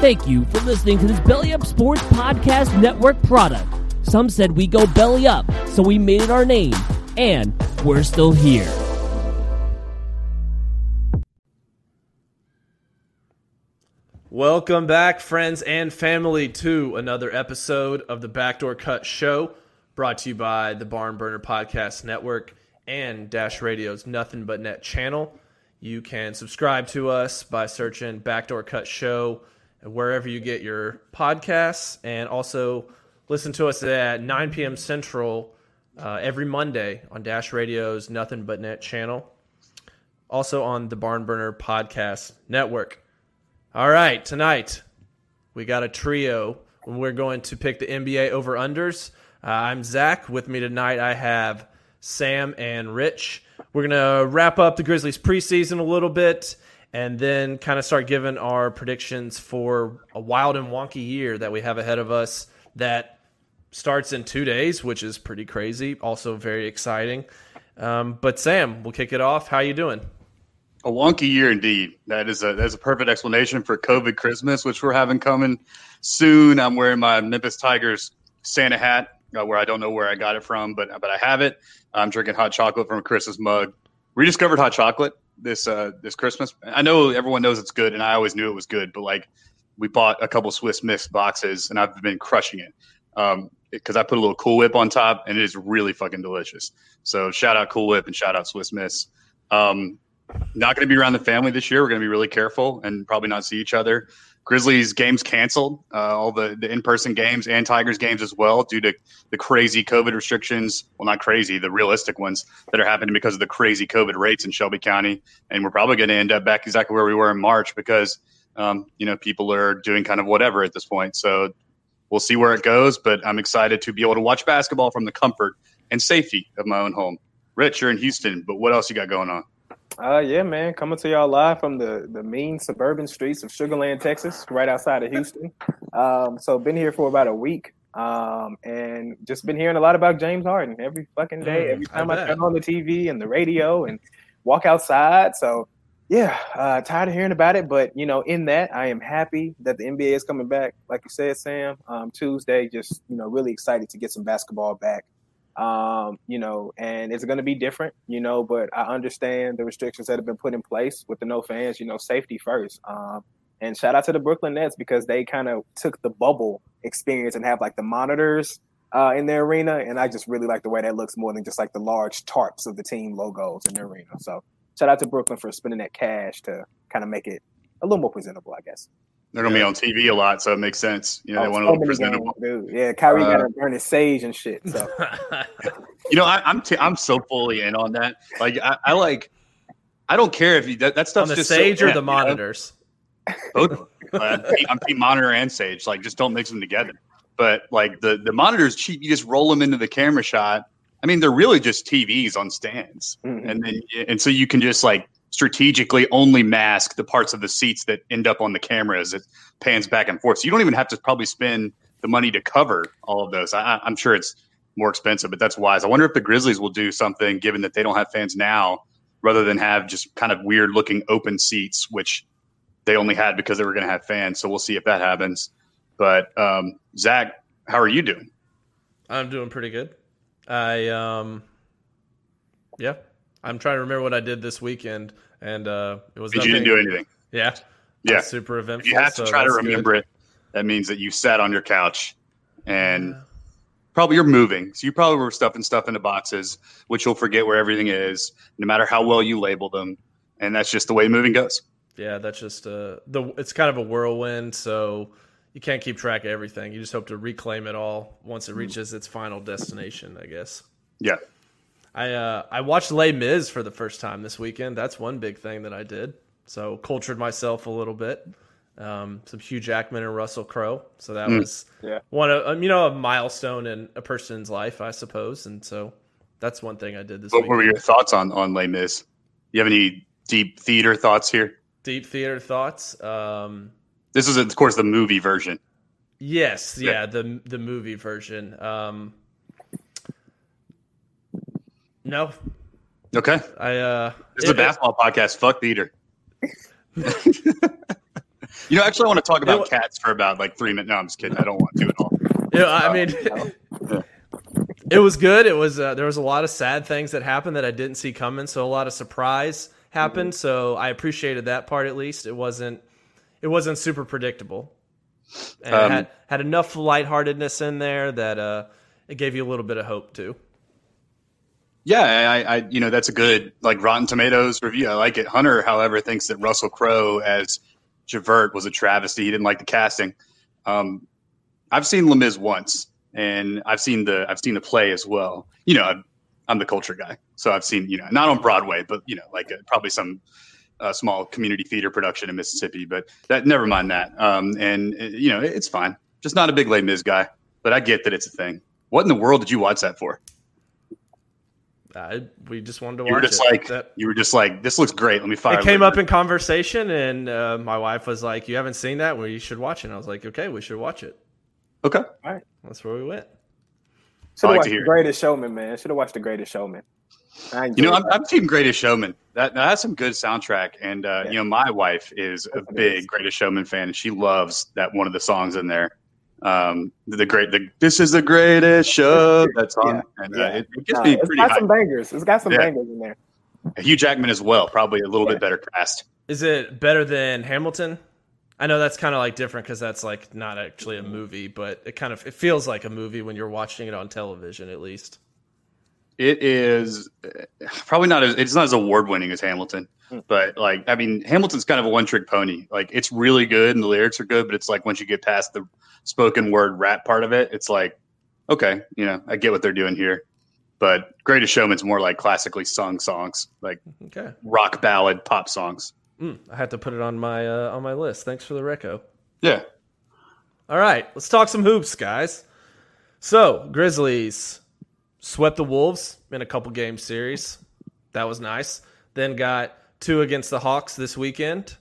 Thank you for listening to this Belly Up Sports Podcast Network product. Some said we go belly up, so we made it our name, and we're still here. Welcome back, friends and family, to another episode of the Backdoor Cut Show, brought to you by the Barn Burner Podcast Network and Dash Radio's Nothing But Net channel. You can subscribe to us by searching Backdoor Cut Show wherever you get your podcasts, and also listen to us at 9 p.m. Central uh, every Monday on Dash Radio's Nothing But Net channel. Also on the Barn Burner Podcast Network. All right, tonight we got a trio. We're going to pick the NBA over unders. Uh, I'm Zach. With me tonight, I have Sam and Rich. We're going to wrap up the Grizzlies preseason a little bit and then kind of start giving our predictions for a wild and wonky year that we have ahead of us that starts in two days, which is pretty crazy. Also very exciting. Um, but Sam, we'll kick it off. How you doing? A wonky year indeed. That is a that's a perfect explanation for COVID Christmas, which we're having coming soon. I'm wearing my Memphis Tigers Santa hat, uh, where I don't know where I got it from, but but I have it. I'm drinking hot chocolate from a Christmas mug. Rediscovered hot chocolate this uh this Christmas. I know everyone knows it's good, and I always knew it was good, but like we bought a couple Swiss Miss boxes, and I've been crushing it. Um, because I put a little Cool Whip on top, and it is really fucking delicious. So shout out Cool Whip and shout out Swiss Miss. Um, not going to be around the family this year. We're going to be really careful and probably not see each other. Grizzlies games canceled, uh, all the, the in person games and Tigers games as well, due to the crazy COVID restrictions. Well, not crazy, the realistic ones that are happening because of the crazy COVID rates in Shelby County. And we're probably going to end up back exactly where we were in March because, um, you know, people are doing kind of whatever at this point. So we'll see where it goes. But I'm excited to be able to watch basketball from the comfort and safety of my own home. Rich, you're in Houston, but what else you got going on? Uh, yeah, man, coming to y'all live from the the mean suburban streets of Sugar Land, Texas, right outside of Houston. Um, so been here for about a week, um, and just been hearing a lot about James Harden every fucking day, Mm, every time I, bet. turn on the TV and the radio and walk outside. So yeah, uh, tired of hearing about it, but you know, in that I am happy that the NBA is coming back, like you said, Sam. Um, Tuesday, just you know, really excited to get some basketball back um, you know, and it's going to be different, you know, but I understand the restrictions that have been put in place with the no fans, you know, safety first. Um, and shout out to the Brooklyn Nets because they kind of took the bubble experience and have like the monitors uh, in their arena. And I just really like the way that looks more than just like the large tarps of the team logos in the arena. So shout out to Brooklyn for spending that cash to kind of make it a little more presentable, I guess. They're going to be on TV a lot, so it makes sense. You know, they Oh, want to look presentable. games, dude. Yeah, Kyrie Uh, got to burn his sage and shit. So You know, I, I'm t- I'm so fully in on that. Like, I, I like, I don't care if you that, that on stuff's the just sage so, or yeah, the you know, monitors? both. Uh, I'm team- monitor and sage. Like, just don't mix them together. But like the the monitors cheap. You just roll them into the camera shot. I mean, they're really just TVs on stands, mhm. and then and so you can just like strategically only mask the parts of the seats that end up on the camera as it pans back and forth. So you don't even have to probably spend the money to cover all of those. I, I'm sure it's more expensive, but that's wise. I wonder if the Grizzlies will do something, given that they don't have fans now, rather than have just kind of weird looking open seats, which they only had because they were going to have fans. So we'll see if that happens. But um, Zach, how are you doing? I'm doing pretty good. I um, yeah, I'm trying to remember what I did this weekend, and uh, it was you didn't do anything? Yeah, Yeah. super If eventful. you have to so try to that's good. remember it, that means that you sat on your couch and probably you're moving. So you probably were stuffing stuff into boxes, which you'll forget where everything is, no matter how well you label them. And that's just the way moving goes. Yeah, that's just uh the it's kind of a whirlwind, so you can't keep track of everything. You just hope to reclaim it all once it reaches its final destination, I guess. Yeah. I uh I watched Les Mis for the first time this weekend. That's one big thing that I did. So cultured myself a little bit. Um, some Hugh Jackman and Russell Crowe. So that Mm. was Yeah. one of um, you know a milestone in a person's life, I suppose. And so that's one thing I did this What week. were your thoughts on on Les Mis? You have any deep theater thoughts here? Deep theater thoughts. Um, This is, of course, the movie version. Yes, Yeah. yeah, the the movie version. Um No, Okay. I uh This is a it- podcast. Fuck theater. You know, actually, I want to talk about cats for about like three minutes. No, I'm just kidding. I don't want to at all. Yeah, I mean, it was good. It was uh, there was a lot of sad things that happened that I didn't see coming, so a lot of surprise happened. Mm-hmm. So I appreciated that part at least. It wasn't it wasn't super predictable, and um, had had enough lightheartedness in there that uh, it gave you a little bit of hope too. Yeah, I, I, you know that's a good like Rotten Tomatoes review. I like it. Hunter, however, thinks that Russell Crowe as Javert was a travesty. He didn't like the casting. Um, I've seen Les Mis once, and I've seen the I've seen the play as well. You know, I'm, I'm the culture guy, so I've seen you know not on Broadway, but you know like a, uh, probably some uh, small community theater production in Mississippi. But that never mind that. Um, and uh, you know it's fine. Just not a big Les Mis guy, but I get that it's a thing. What in the world did you watch that for? I, we just wanted to you watch. Were just it. like that, you were just like, this looks great. Let me fire. It It came up in conversation, and uh, my wife was like, "You haven't seen that? Well, you should watch it." And I was like, "Okay, we should watch it." Okay, all right, that's where we went. Should have like watched The Greatest Showman, man. Should have watched The Greatest Showman. You know, I'm, I'm, team Greatest Showman. That that's some good soundtrack, and uh, yeah. you know, my wife is a big Greatest Showman fan, and she loves that one of the songs in there um, the great, the, this is the greatest show that's on, yeah. and uh, it, it, gets me it's pretty. Got high. some bangers. It's got some yeah. bangers in there. Hugh Jackman as well, probably a little yeah. bit better cast. Is it better than Hamilton? I know that's kind of like different because that's like not actually a movie, but it kind of it feels like a movie when you're watching it on television, at least. It is uh, probably not as it's not as award winning as Hamilton, hmm. but like I mean, Hamilton's kind of a one trick pony. Like it's really good and the lyrics are good, but it's like once you get past the spoken word rap part of it, it's like, okay, you know, I get what they're doing here. But Greatest Showman's more like classically sung songs, like okay. rock ballad pop songs. Mm, I had to put it on my uh, on my list. Thanks for the reco. Yeah. All right, let's talk some hoops, guys. So Grizzlies swept the Wolves in a couple game series. That was nice. Then got two against the Hawks this weekend.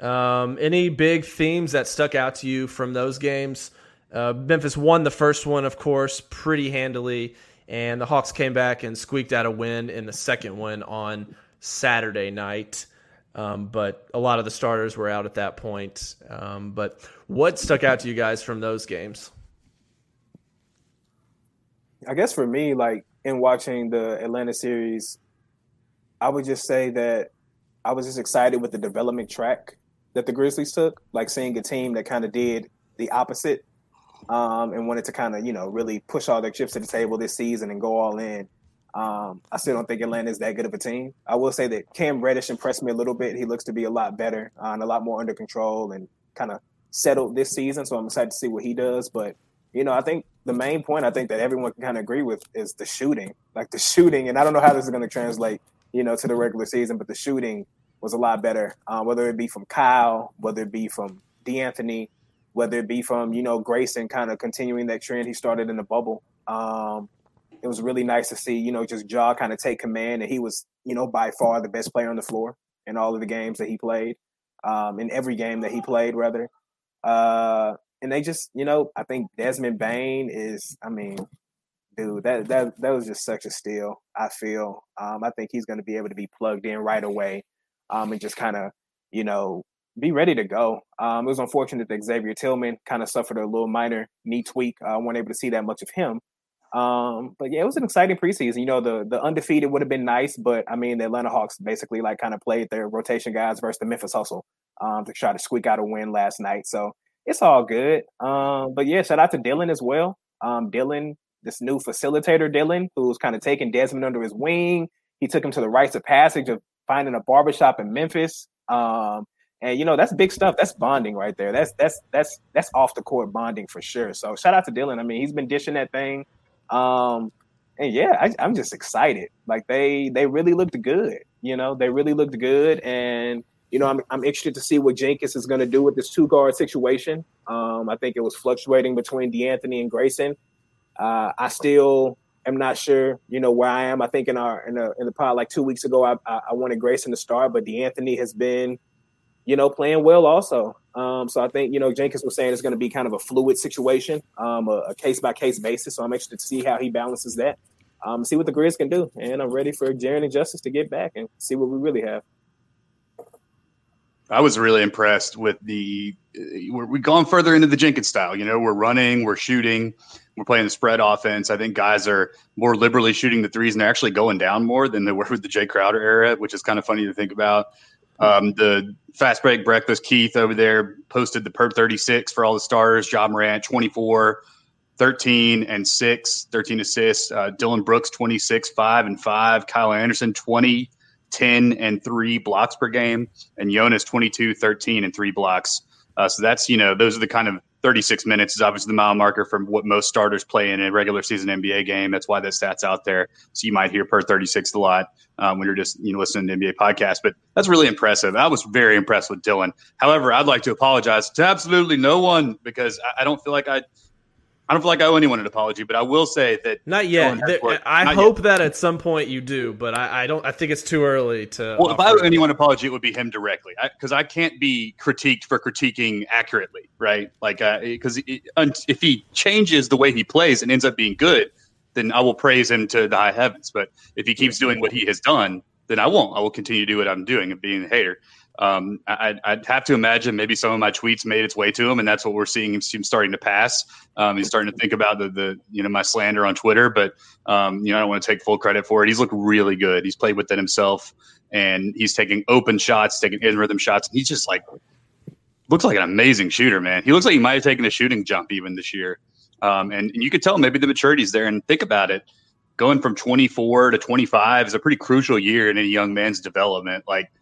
Um, any big themes that stuck out to you from those games? Uh, Memphis won the first one, of course, pretty handily, and the Hawks came back and squeaked out a win in the second one on Saturday night. Um, but a lot of the starters were out at that point. Um, but what stuck out to you guys from those games? I guess for me, like in watching the Atlanta series, I would just say that I was just excited with the development track that the Grizzlies took, like seeing a team that kind of did the opposite um, and wanted to kind of, you know, really push all their chips to the table this season and go all in. Um, I still don't think Atlanta is that good of a team. I will say that Cam Reddish impressed me a little bit. He looks to be a lot better uh, and a lot more under control and kind of settled this season. So I'm excited to see what he does. But, you know, I think the main point I think that everyone can kind of agree with is the shooting. Like the shooting, and I don't know how this is going to translate, you know, to the regular season, but the shooting was a lot better. Uh, whether it be from Kyle, whether it be from De'Anthony, whether it be from you know Grayson, kind of continuing that trend he started in the bubble. Um, it was really nice to see you know just Jaw kind of take command, and he was you know by far the best player on the floor in all of the games that he played, um, in every game that he played rather. Uh, and they just you know I think Desmond Bane is I mean dude, that that that was just such a steal. I feel. Um, I think he's going to be able to be plugged in right away um, and just kind of, you know, be ready to go. Um, it was unfortunate that Xavier Tillman kind of suffered a little minor knee tweak. I uh, weren't able to see that much of him. Um, but yeah, it was an exciting preseason. You know, the the undefeated would have been nice, but I mean, the Atlanta Hawks basically like kind of played their rotation guys versus the Memphis Hustle um, to try to squeak out a win last night. So it's all good. Um, but yeah, shout out to Dillon as well. Um, Dillon, this new facilitator, Dillon, who's kind of taking Desmond under his wing. He took him to the rites of passage of finding a barbershop in Memphis. Um, and you know that's big stuff. That's bonding right there. That's that's that's that's off the court bonding for sure. So shout out to Dillon. I mean, he's been dishing that thing. Um, and yeah, I, I'm just excited. Like they they really looked good. You know, they really looked good. And you know, I'm I'm interested to see what Jenkins is going to do with this two guard situation. Um, I think it was fluctuating between De'Anthony and Grayson. Uh, I still am not sure, you know, where I am. I think in our in the in the pod like two weeks ago, I I, I wanted Grayson to start, but De'Anthony has been, you know, playing well also. Um, so I think you know Jenkins was saying it's going to be kind of a fluid situation, um, a case by case basis. So I'm interested to see how he balances that, um, see what the Grizz can do, and I'm ready for Jaren and Justice to get back and see what we really have. I was really impressed with the. We're, we've gone further into the Jenkins style. You know, we're running, we're shooting, we're playing the spread offense. I think guys are more liberally shooting the threes, and they're actually going down more than they were with the Jae Crowder era, which is kind of funny to think about. Um, the fast break breakfast Keith over there posted the per 36 for all the stars. Ja Morant 24, 13 and 6, 13 assists. Uh, Dillon Brooks 26, 5 and 5. Kyle Anderson 20, 10 and 3 blocks per game. And Jonas 22, 13 and 3 blocks. Uh, so that's, you know, those are the kind of 36 minutes is obviously the mile marker from what most starters play in a regular season NBA game. That's why that stat's out there. So you might hear per 36 a lot um, when you're just you know listening to NBA podcasts. But that's really impressive. I was very impressed with Dillon. However, I'd like to apologize to absolutely no one because I, I don't feel like I I don't feel like I owe anyone an apology, but I will say that not yet. I not hope yet. that at some point you do, but I, I, don't. I think it's too early to. Well, if I owe anyone an apology, it would be him directly, because I, I, can't be critiqued for critiquing accurately, right? Like, because uh, if he changes the way he plays and ends up being good, then I will praise him to the high heavens. But if he keeps doing what he has done, then I won't. I will continue to do what I'm doing and being a hater. Um, I, would have to imagine maybe some of my tweets made its way to him, and that's what we're seeing him, starting to pass. Um, he's starting to think about the, the you know my slander on Twitter, but um, you know I don't want to take full credit for it. He's looked really good. He's played within himself, and he's taking open shots, taking in rhythm shots. And he's just like looks like an amazing shooter, man. He looks like he might have taken a shooting jump even this year, um, and, and you could tell maybe the maturity's there. And think about it, going from 24 to 25 is a pretty crucial year in any young man's development. Like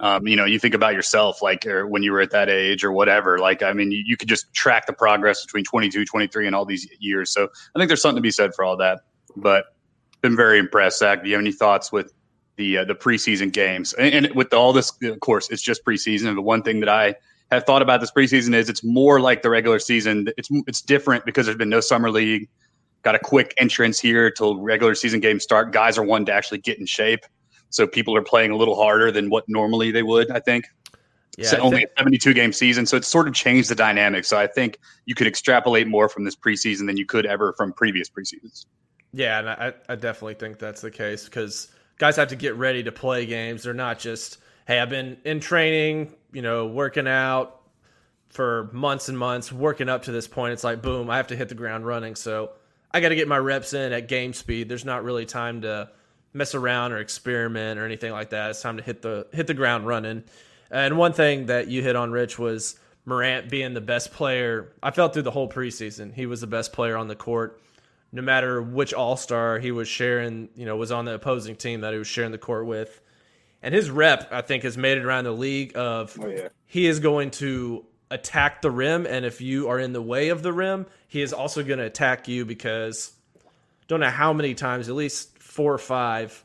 um, you know, you think about yourself, like when you were at that age or whatever. Like, I mean, you, you could just track the progress between 22, 23, and all these years. So I think there's something to be said for all that. But been very impressed. Zach, do you have any thoughts with the uh, the preseason games? And, and with all this, of course, it's just preseason. The one thing that I have thought about this preseason is it's more like the regular season. It's it's different because there's been no summer league. Got a quick entrance here till regular season games start. Guys are one to actually get in shape. So people are playing a little harder than what normally they would, I think. Yeah, so only think- a 72 game season. So it's sort of changed the dynamic. So I think you could extrapolate more from this preseason than you could ever from previous preseasons. Yeah, and I, I definitely think that's the case because guys have to get ready to play games. They're not just, hey, I've been in training, you know, working out for months and months, working up to this point. It's like, boom, I have to hit the ground running. So I got to get my reps in at game speed. There's not really time to mess around or experiment or anything like that. It's time to hit the hit the ground running. And one thing that you hit on, Rich, was Morant being the best player. I felt through the whole preseason, he was the best player on the court. No matter which All Star he was sharing, you know, was on the opposing team that he was sharing the court with, and his rep, I think, has made it around the league. Of oh, yeah. he is going to attack the rim, and if you are in the way of the rim, he is also going to attack you because don't know how many times, at least four or five,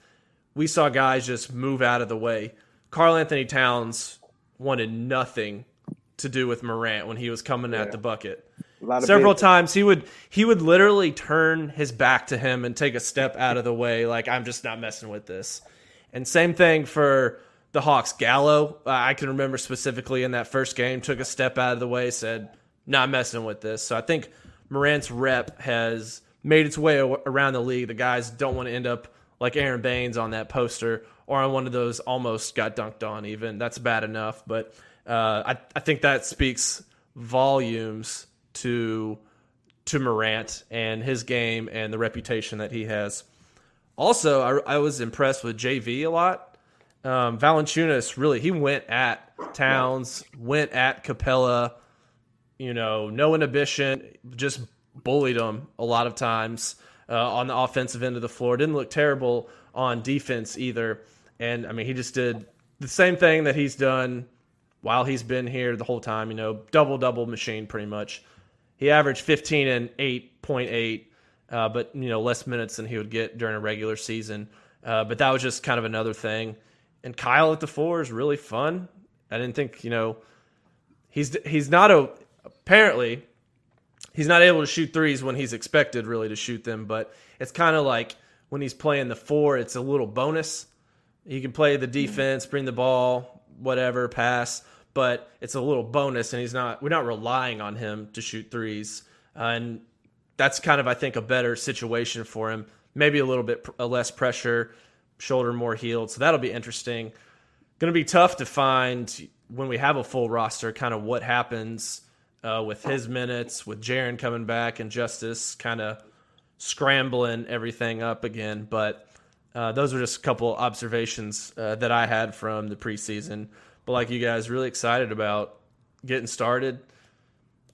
we saw guys just move out of the way. Karl-Anthony Towns wanted nothing to do with Morant when he was coming yeah. at the bucket. Several times he would he would literally turn his back to him and take a step out of the way, like I'm just not messing with this. And same thing for the Hawks. Gallo, uh, I can remember specifically in that first game, took a step out of the way, said not messing with this. So I think Morant's rep has made its way around the league. The guys don't want to end up like Aron Baynes on that poster or on one of those almost got dunked on. Even that's bad enough, but uh, I I think that speaks volumes to to Morant and his game and the reputation that he has. Also, I, I was impressed with JV a lot. Um, Valanciunas really he went at Towns, went at Capela. You know, no inhibition, just bullied him a lot of times uh, on the offensive end of the floor. Didn't look terrible on defense either. And I mean, he just did the same thing that he's done while he's been here the whole time. You know, double double machine pretty much. He averaged 15 and 8.8, uh, but you know less minutes than he would get during a regular season. Uh, but that was just kind of another thing. And Kyle at the four is really fun. I didn't think you know he's he's not a apparently he's not able to shoot threes when he's expected really to shoot them, but it's kind of like when he's playing the four, it's a little bonus. He can play the defense, bring the ball, whatever, pass, but it's a little bonus, and he's not. We're not relying on him to shoot threes, uh, and that's kind of I think a better situation for him. Maybe a little bit pr- less pressure, shoulder more healed, so that'll be interesting. Going to be tough to find when we have a full roster, kind of what happens uh, with his minutes, with Jaren coming back, and Justice kind of scrambling everything up again. But uh, those were just a couple observations uh, that I had from the preseason. But like you guys, really excited about getting started.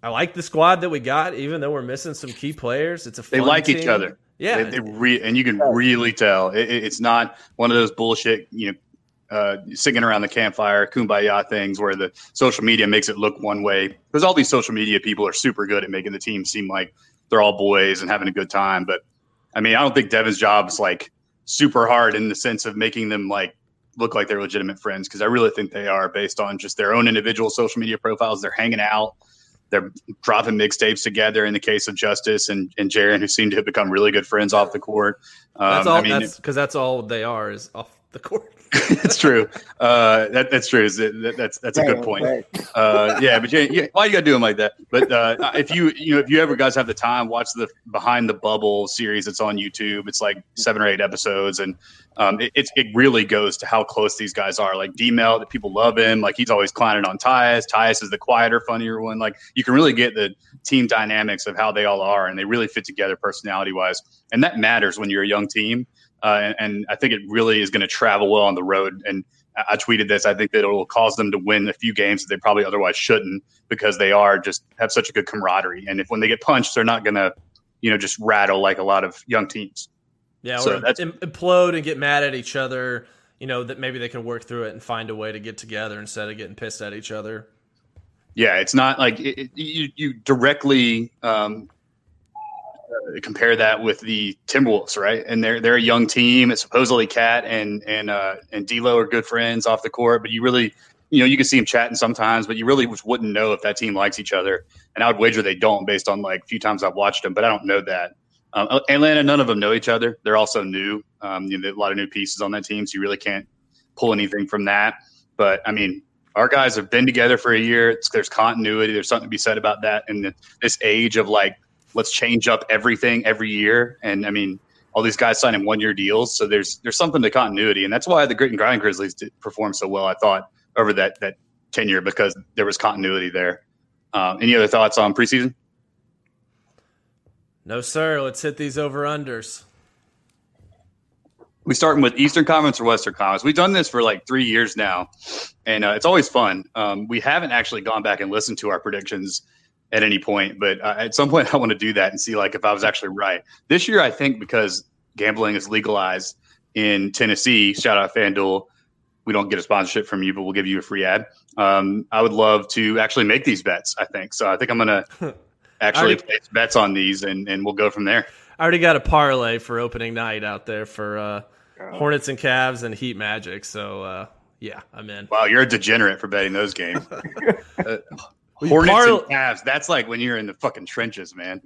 I like the squad that we got, even though we're missing some key players. It's a they like team. each other. Yeah, they, they re- and you can really tell it, it's not one of those bullshit, you know, uh, singing around the campfire, kumbaya things where the social media makes it look one way. Because all these social media people are super good at making the team seem like they're all boys and having a good time. But I mean, I don't think Devin's job is like super hard in the sense of making them like look like they're legitimate friends because I really think they are based on just their own individual social media profiles. They're hanging out, they're dropping mixtapes together. In the case of Justice and and Jaren, who seem to have become really good friends off the court. Um, that's all. I mean, that's because that's all they are is off the court. it's true. Uh, that, that's true. That, that's that's a good point. Uh, yeah, but yeah, yeah, why you gotta do them like that? But uh, if you you know if you ever guys have the time, watch the Behind the Bubble series. It's on YouTube. It's like seven or eight episodes, and um, it, it, really goes to how close these guys are. Like D Mel, people love him. Like he's always clowning on Tyus. Tyus is the quieter, funnier one. Like you can really get the team dynamics of how they all are, and they really fit together personality wise, and that matters when you're a young team. Uh, and, and, I think it really is going to travel well on the road. And I tweeted this. I think that it will cause them to win a few games that they probably otherwise shouldn't because they are just have such a good camaraderie. And if when they get punched, they're not going to, you know, just rattle like a lot of young teams. Yeah, so or that's, implode and get mad at each other. You know that maybe they can work through it and find a way to get together instead of getting pissed at each other. Yeah, it's not like it, it, you you directly um, uh, compare that with the Timberwolves, right? And they're they're a young team. It's supposedly KAT and and uh, and D'Lo are good friends off the court, but you really, you know, you can see them chatting sometimes, but you really wouldn't know if that team likes each other. And I would wager they don't, based on like a few times I've watched them, but I don't know that. Um, uh, Atlanta, none of them know each other. They're also new. Um, you know, a lot of new pieces on that team, so you really can't pull anything from that. But I mean, our guys have been together for a year. It's, there's continuity. There's something to be said about that in this age of like let's change up everything every year. And I mean, all these guys signing one year deals, so there's there's something to continuity, and that's why the Grit and Grind Grizzlies did perform so well. I thought over that that tenure because there was continuity there. Um, any other thoughts on preseason? No, sir. Let's hit these over unders. We starting with Eastern Conference or Western Conference. We've done this for like three years now, and uh, it's always fun. Um, we haven't actually gone back and listened to our predictions at any point. But uh, at some point, I want to do that and see like if I was actually right. This year, I think because gambling is legalized in Tennessee. Shout out FanDuel. We don't get a sponsorship from you, but we'll give you a free ad. Um, I would love to actually make these bets. I think so. I think I'm gonna actually already, place bets on these, and and we'll go from there. I already got a parlay for opening night out there for uh, Hornets and Cavs and Heat Magic. So uh, yeah, I'm in. Wow, you're a degenerate for betting those games. uh, Hornets and Cavs. That's like when you're in the fucking trenches, man.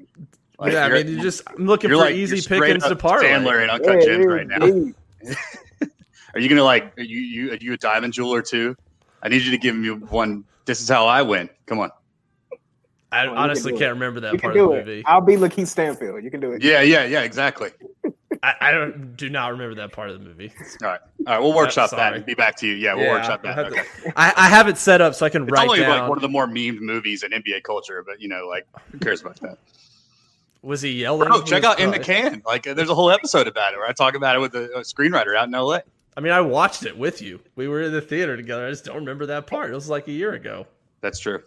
Like yeah, I mean, you just I'm looking for like, easy pickings to parlay. Sandler and Uncut hey, Gems right now. are you gonna like? Are you you are you a diamond jeweler too? I need you to give me one. This is how I win. Come on. I oh, honestly can can't remember that part of the movie. It. I'll be Lakeith Stanfield. You can do it. Yeah, yeah, yeah. Exactly. I, I, don't do not remember that part of the movie. All right, all right. We'll workshop that and be back to you. Yeah, we'll yeah, workshop that. Okay. I, I, have it set up so I can it's write only down. like one of the more memed movies in NBA culture, but you know, like who cares about that? Was he yelling? Oh, check out In the Can. Like, there's a whole episode about it where I talk about it with a, a screenwriter out in LA. I mean, I watched it with you. We were in the theater together. I just don't remember that part. It was like a year ago. That's true.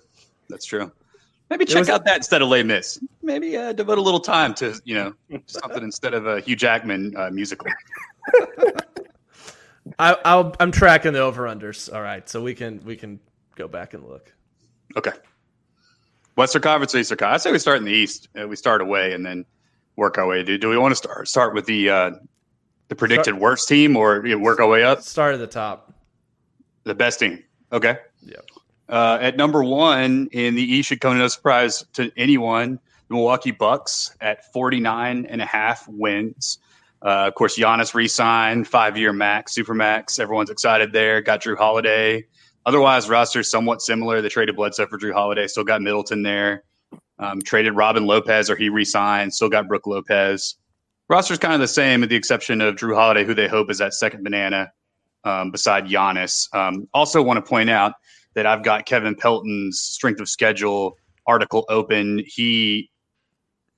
That's true. Maybe check was, out that instead of Les Mis. Maybe uh, devote a little time to you know something instead of a Hugh Jackman uh, musical. I, I'll, I'm tracking the over unders. All right, so we can we can go back and look. Okay. Western Conference, Eastern Conference. I say we start in the East. Uh, we start away and then work our way. Do, do we want to start start with the uh, the predicted start, worst team or you know, work our way up? Start at the top. The best team. Okay. Yeah. Uh, at number one in the East should come no surprise to anyone. The Milwaukee Bucks at 49 and a half wins. Uh, of course, Giannis re-signed, five-year max, super max. Everyone's excited there. Got Jrue Holiday. Otherwise, roster somewhat similar. They traded Bledsoe for Jrue Holiday. Still got Middleton there. Um, traded Robin Lopez, or he re-signed. Still got Brook Lopez. Roster's kind of the same, with the exception of Jrue Holiday, who they hope is that second banana um, beside Giannis. Um, also, want to point out that I've got Kevin Pelton's strength of schedule article open. He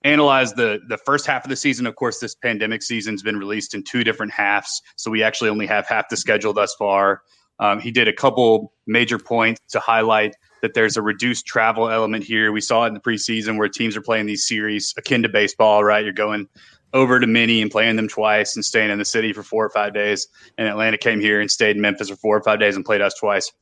analyzed the the first half of the season. Of course, this pandemic season's been released in two different halves, so we actually only have half the schedule thus far. Um, he did a couple major points to highlight that there's a reduced travel element here. We saw it in the preseason where teams are playing these series akin to baseball, right? You're going over to Mini and playing them twice and staying in the city for four or five days. And Atlanta came here and stayed in Memphis for four or five days and played us twice.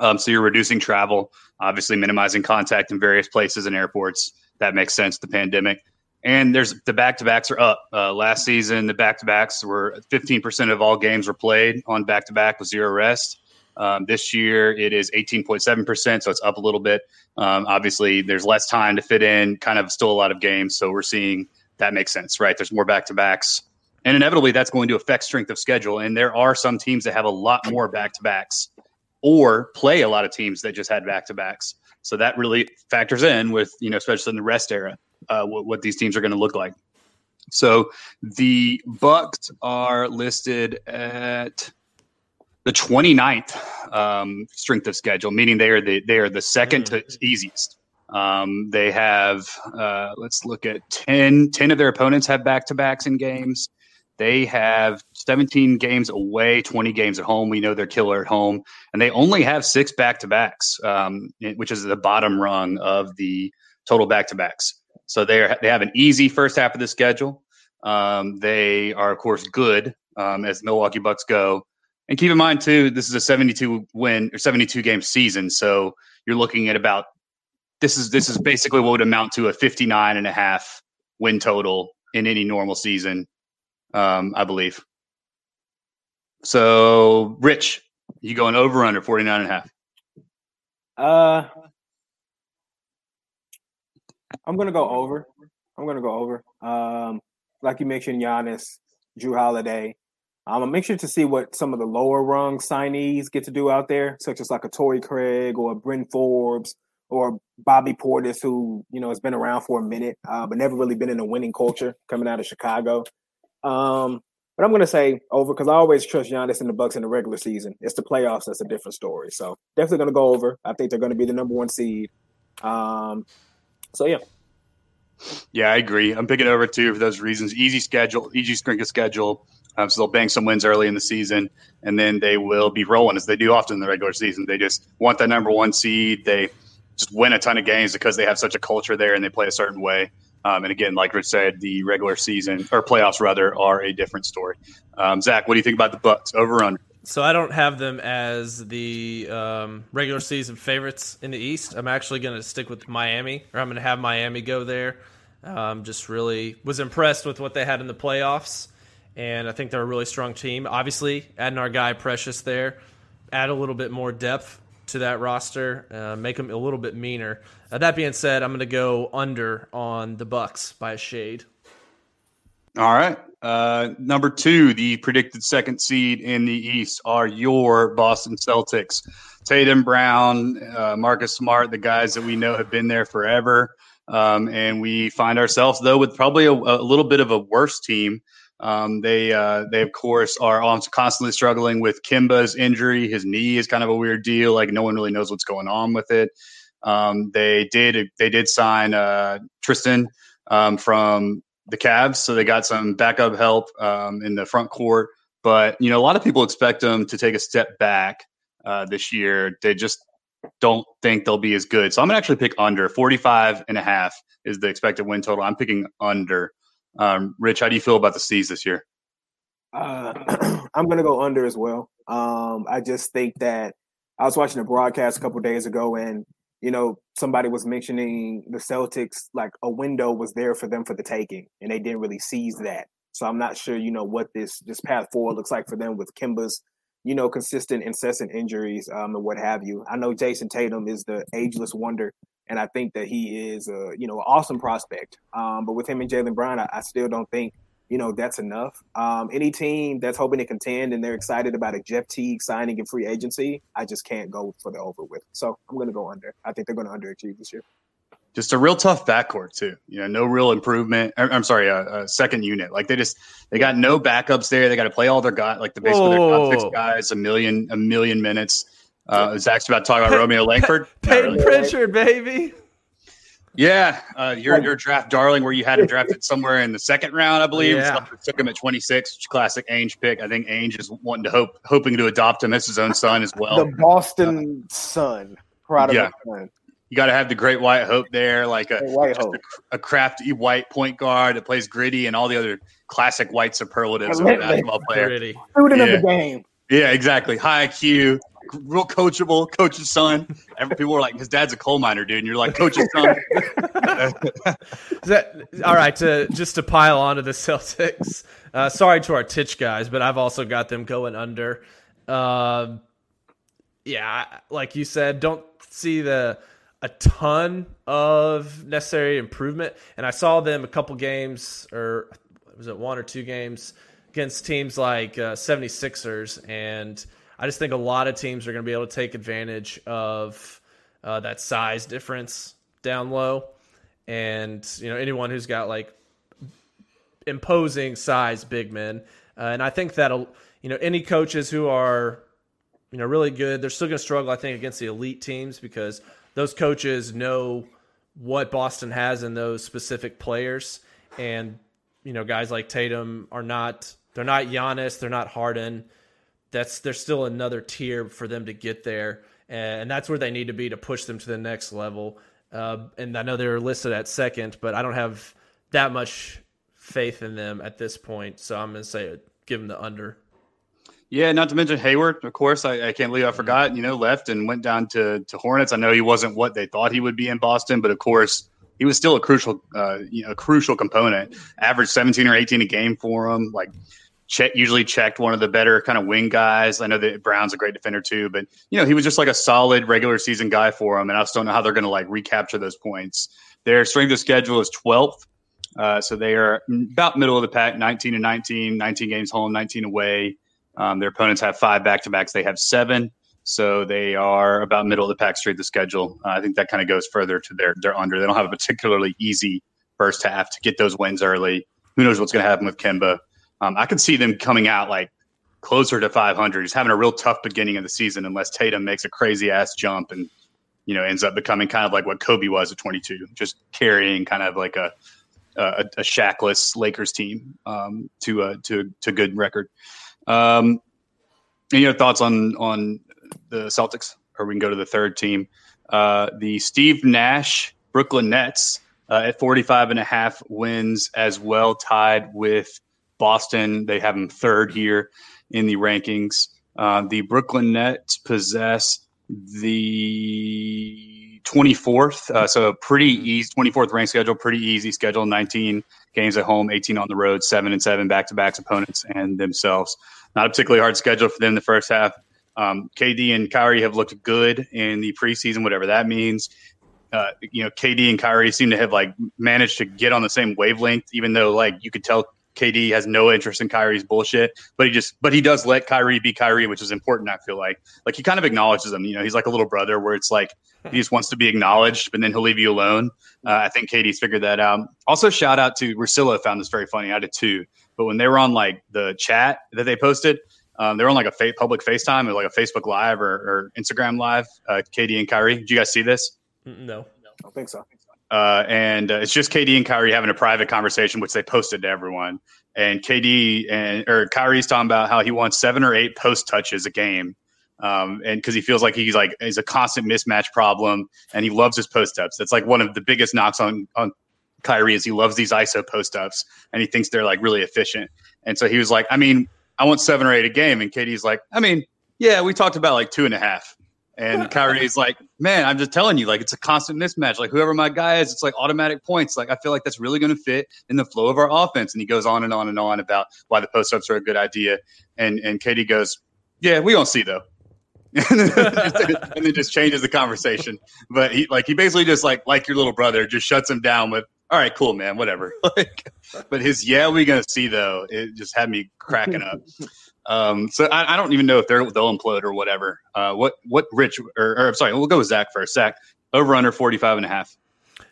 Um, so you're reducing travel, obviously minimizing contact in various places and airports. That makes sense. The pandemic. And there's the back to backs are up. Uh, last season, the back to backs were 15% of all games were played on back to back with zero rest. Um, this year, it is 18.7%, so it's up a little bit. Um, obviously, there's less time to fit in, kind of still a lot of games. So we're seeing that makes sense, right? There's more back to backs. And inevitably, that's going to affect strength of schedule. And there are some teams that have a lot more back to backs or play a lot of teams that just had back to backs. So that really factors in with, you know, especially in the rest era, uh, what, what these teams are going to look like. So the Bucks are listed at the 29th um, strength of schedule, meaning they are the they are the 2nd mm-hmm. easiest. Um, they have uh, let's look at 10, 10 of their opponents have back to backs in games. They have 17 games away, 20 games at home. We know they're killer at home, and they only have six back to backs, um, which is the bottom rung of the total back to backs. So they they have an easy first half of the schedule. Um, they are of course good um, as Milwaukee Bucks go. And keep in mind too, this is a 72 win or 72 game season, so you're looking at about this is this is basically what would amount to a 59 and a half win total in any normal season, um, I believe. So, Rich, you going over under 49 and a half? Uh, I'm gonna go over. I'm gonna go over. Um, like you mentioned, Giannis, Jrue Holiday, um, I'm make sure to see what some of the lower rung signees get to do out there, such as like a Torrey Craig or a Bryn Forbes or Bobby Portis, who you know has been around for a minute, uh, but never really been in a winning culture coming out of Chicago. Um, but I'm going to say over because I always trust Giannis and the Bucks in the regular season. It's the playoffs that's a different story. So definitely going to go over. I think they're going to be the number one seed. Um, so yeah. Yeah, I agree. I'm picking over too for those reasons. Easy schedule, easy string of schedule. Um, so they'll bang some wins early in the season, and then they will be rolling as they do often in the regular season. They just want that number one seed. They just win a ton of games because they have such a culture there and they play a certain way. Um, and again, like Rich said, the regular season or playoffs rather are a different story. Um, Zach, what do you think about the Bucks over under? So I don't have them as the um, regular season favorites in the East. I'm actually going to stick with Miami, or I'm going to have Miami go there. Um, just really was impressed with what they had in the playoffs and I think they're a really strong team. Obviously, adding our guy Precious there, add a little bit more depth to that roster, uh, make them a little bit meaner. Uh, that being said, I'm going to go under on the Bucks by a shade. All right. Uh, number two, the predicted second seed in the East are your Boston Celtics. Tatum Brown, uh, Marcus Smart, the guys that we know have been there forever. Um, and we find ourselves, though, with probably a, a little bit of a worse team um, they uh, they of course are constantly struggling with Kemba's injury. His knee is kind of a weird deal. Like no one really knows what's going on with it. Um, they did they did sign uh, Tristan um, from the Cavs, so they got some backup help um, in the front court. But you know, a lot of people expect them to take a step back uh, this year. They just don't think they'll be as good. So I'm gonna actually pick under 45 and a half is the expected win total. I'm picking under. Um, Rich, how do you feel about the C's this year? Uh, I'm going to go under as well. Um, I just think that I was watching a broadcast a couple days ago, and you know somebody was mentioning the Celtics like a window was there for them for the taking, and they didn't really seize that. So I'm not sure, you know, what this this path forward looks like for them with Kemba's you know, consistent, incessant injuries um, and what have you. I know Jayson Tatum is the ageless wonder and I think that he is a you know an awesome prospect. Um, but with him and Jaylen Brown, I, I, still don't think you know that's enough. Um, any team that's hoping to contend and they're excited about a Jeff Teague signing in free agency, I just can't go for the over with. So I'm going to go under. I think they're going to underachieve this year. Just a real tough backcourt too. You know, no real improvement. I'm sorry, a, a second unit. Like they just they got no backups there. They got to play all their guys, like the basically their top six guys, a million a million minutes Uh, Zach's about to talk about Romeo Langford. Peyton really. Pritchard, baby. Yeah, uh, your your draft darling, where you had him drafted somewhere in the second round, I believe. Yeah. took him at 26, classic Ainge pick. I think Ainge is wanting to hope, hoping to adopt him as his own son as well. The Boston uh, son, proud of yeah. son. You got to have the great white hope there, like a, white hope. A, a, crafty white point guard that plays gritty and all the other classic white superlatives of a basketball player. Gritty. Student yeah. of the game. Yeah, exactly. High IQ, real coachable, coach's son. Every, people were like, his dad's a coal miner, dude. And you're like, coach's son. that, all right, to, just to pile onto the Celtics. Uh, sorry to our Titch guys, but I've also got them going under. Uh, yeah, like you said, don't see the a ton of necessary improvement. And I saw them a couple games, or was it one or two games against teams like uh, 76ers. And I just think a lot of teams are going to be able to take advantage of uh, that size difference down low. And, you know, anyone who's got like imposing size big men. Uh, and I think that'll, you know, any coaches who are, you know, really good, they're still going to struggle, I think, against the elite teams because those coaches know what Boston has in those specific players. And, you know, guys like Tatum are not, they're not Giannis, they're not Harden. That's, there's still another tier for them to get there. And that's where they need to be to push them to the next level. Uh, and I know they're listed at second, but I don't have that much faith in them at this point. So I'm going to say give them the under. Yeah, not to mention Hayward, of course. I, I, can't believe I mm-hmm. forgot. You know, left and went down to to Hornets. I know he wasn't what they thought he would be in Boston, but of course he was still a crucial, uh, you know, a crucial component. Averaged 17 or 18 a game for him. Like, check usually checked one of the better kind of wing guys. I know that Brown's a great defender too, but you know he was just like a solid regular season guy for him. And I just don't know how they're going to like recapture those points. Their strength of schedule is 12th. Uh, so they are about middle of the pack, 19 and 19, 19 games home, 19 away. Um, their opponents have five back to backs. They have seven. So they are about middle of the pack straight the schedule. Uh, I think that kind of goes further to their their under. They don't have a particularly easy first half to get those wins early. Who knows what's going to happen with Kemba? Um, I could see them coming out like closer to 500. He's having a real tough beginning of the season unless Tatum makes a crazy ass jump and you know ends up becoming kind of like what Kobe was at 22, just carrying kind of like a a, a Shakless Lakers team um, to a to to good record. Um, any other thoughts on on the Celtics? Or we can go to the third team. Uh, the Steve Nash Brooklyn Nets uh, at 45 and a half wins as well, tied with Boston. They have them third here in the rankings. Uh, the Brooklyn Nets possess the 24th, uh, so pretty easy 24th ranked schedule, pretty easy schedule. 19 games at home, 18 on the road, seven and seven back to backs opponents and themselves. Not a particularly hard schedule for them the first half. Um, KD and Kyrie have looked good in the preseason, whatever that means. Uh, you know, KD and Kyrie seem to have like managed to get on the same wavelength, even though like you could tell KD has no interest in Kyrie's bullshit, but he just but he does let Kyrie be Kyrie, which is important. I feel like like he kind of acknowledges him. You know, he's like a little brother where it's like he just wants to be acknowledged, but then he'll leave you alone. Uh, I think KD's figured that out. Also, shout out to Russillo found this very funny. I did too. But when they were on like the chat that they posted, um, they were on like a fa- public FaceTime or like a Facebook Live or, or Instagram Live. Uh, KD and Kyrie, did you guys see this? No. No, I don't think so. Uh, and uh, it's just KD and Kyrie having a private conversation, which they posted to everyone. And KD and or Kyrie's talking about how he wants seven or eight post touches a game, um, and because he feels like he's like he's a constant mismatch problem, and he loves his post ups. That's like one of the biggest knocks on on Kyrie is he loves these ISO post ups, and he thinks they're like really efficient. And so he was like, I mean, I want seven or eight a game. And KD's like, I mean, yeah, we talked about like two and a half. And Kyrie's like, man, I'm just telling you, like it's a constant mismatch. Like whoever my guy is, it's like automatic points. Like I feel like that's really going to fit in the flow of our offense. And he goes on and on and on about why the post ups are a good idea. And and KD goes, yeah, we don't see though. and, then just changes the conversation. But he like he basically just like like your little brother just shuts him down with all right, cool, man, whatever. like, but his yeah, we gonna see though. It just had me cracking up. Um, so I, I, don't even know if they're they'll implode or whatever. Uh, what what Rich or, or sorry, we'll go with Zach first. Zach over under 45 and a half.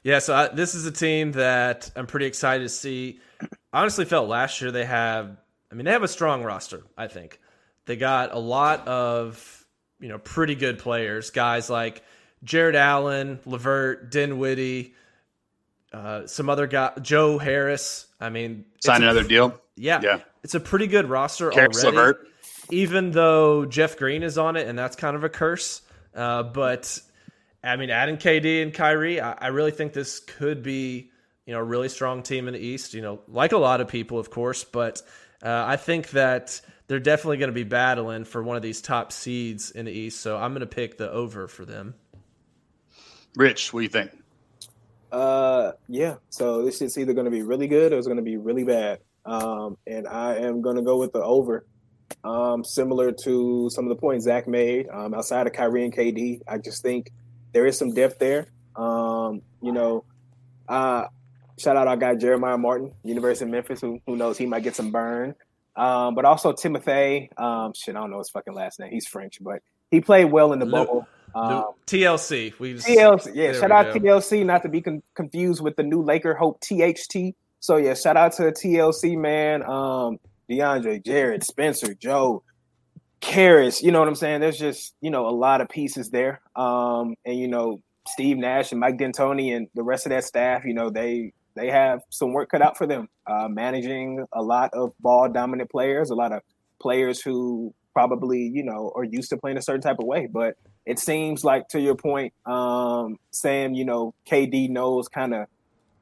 Yeah, so I, this is a team that I'm pretty excited to see. honestly felt last year they have. I mean, they have a strong roster. I think they got a lot of you know, pretty good players. Guys like Jarrett Allen, LeVert, Dinwiddie, uh, some other guy, Joe Harris. I mean, sign a, another deal. Yeah, yeah, it's a pretty good roster Caris already. LeVert. Even though Jeff Green is on it, and that's kind of a curse. Uh, but I mean, adding KD and Kyrie, I, I really think this could be you know a really strong team in the East. You know, like a lot of people, of course, but uh, I think that they're definitely going to be battling for one of these top seeds in the East. So I'm going to pick the over for them. Rich, what do you think? Uh, yeah. So this is either going to be really good or it's going to be really bad. Um, and I am going to go with the over. Um, similar to some of the points Zach made. Um, outside of Kyrie and KD, I just think there is some depth there. Um, you know, uh, shout out our guy Jeremiah Martin, University of Memphis. Who, who knows? He might get some burn. Um, but also Timothy. Um, shit, I don't know his fucking last name. He's French, but he played well in the Luke, bubble. Um, TLC. We just, TLC. Yeah, shout out go. TLC. Not to be con- confused with the new Laker Hope THT. So yeah, shout out to TLC man. Um, DeAndre, Jarrett, Spencer, Joe, Caris. You know what I'm saying? There's just you know a lot of pieces there. Um, and you know Steve Nash and Mike D'Antoni and the rest of that staff. You know they they have some work cut out for them. Uh, managing a lot of ball dominant players, a lot of players who probably you know are used to playing a certain type of way, but it seems like to your point, um, Sam, you know, KD knows kind of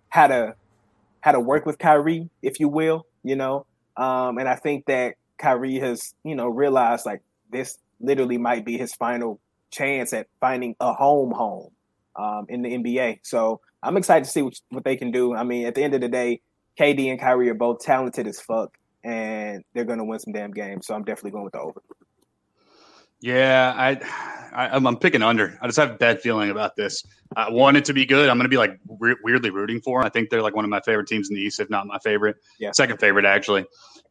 how to how to work with Kyrie, if you will, you know. Um, and I think that Kyrie has, you know, realized like this literally might be his final chance at finding a home home um, in the NBA. So I'm excited to see what, what they can do. I mean, at the end of the day, KD and Kyrie are both talented as fuck, and they're going to win some damn games. So I'm definitely going with the over. Yeah, I, I I'm picking under. I just have a bad feeling about this. I want it to be good. I'm going to be like re- weirdly rooting for them. I think they're like one of my favorite teams in the East, if not my favorite. Yeah. Second favorite actually,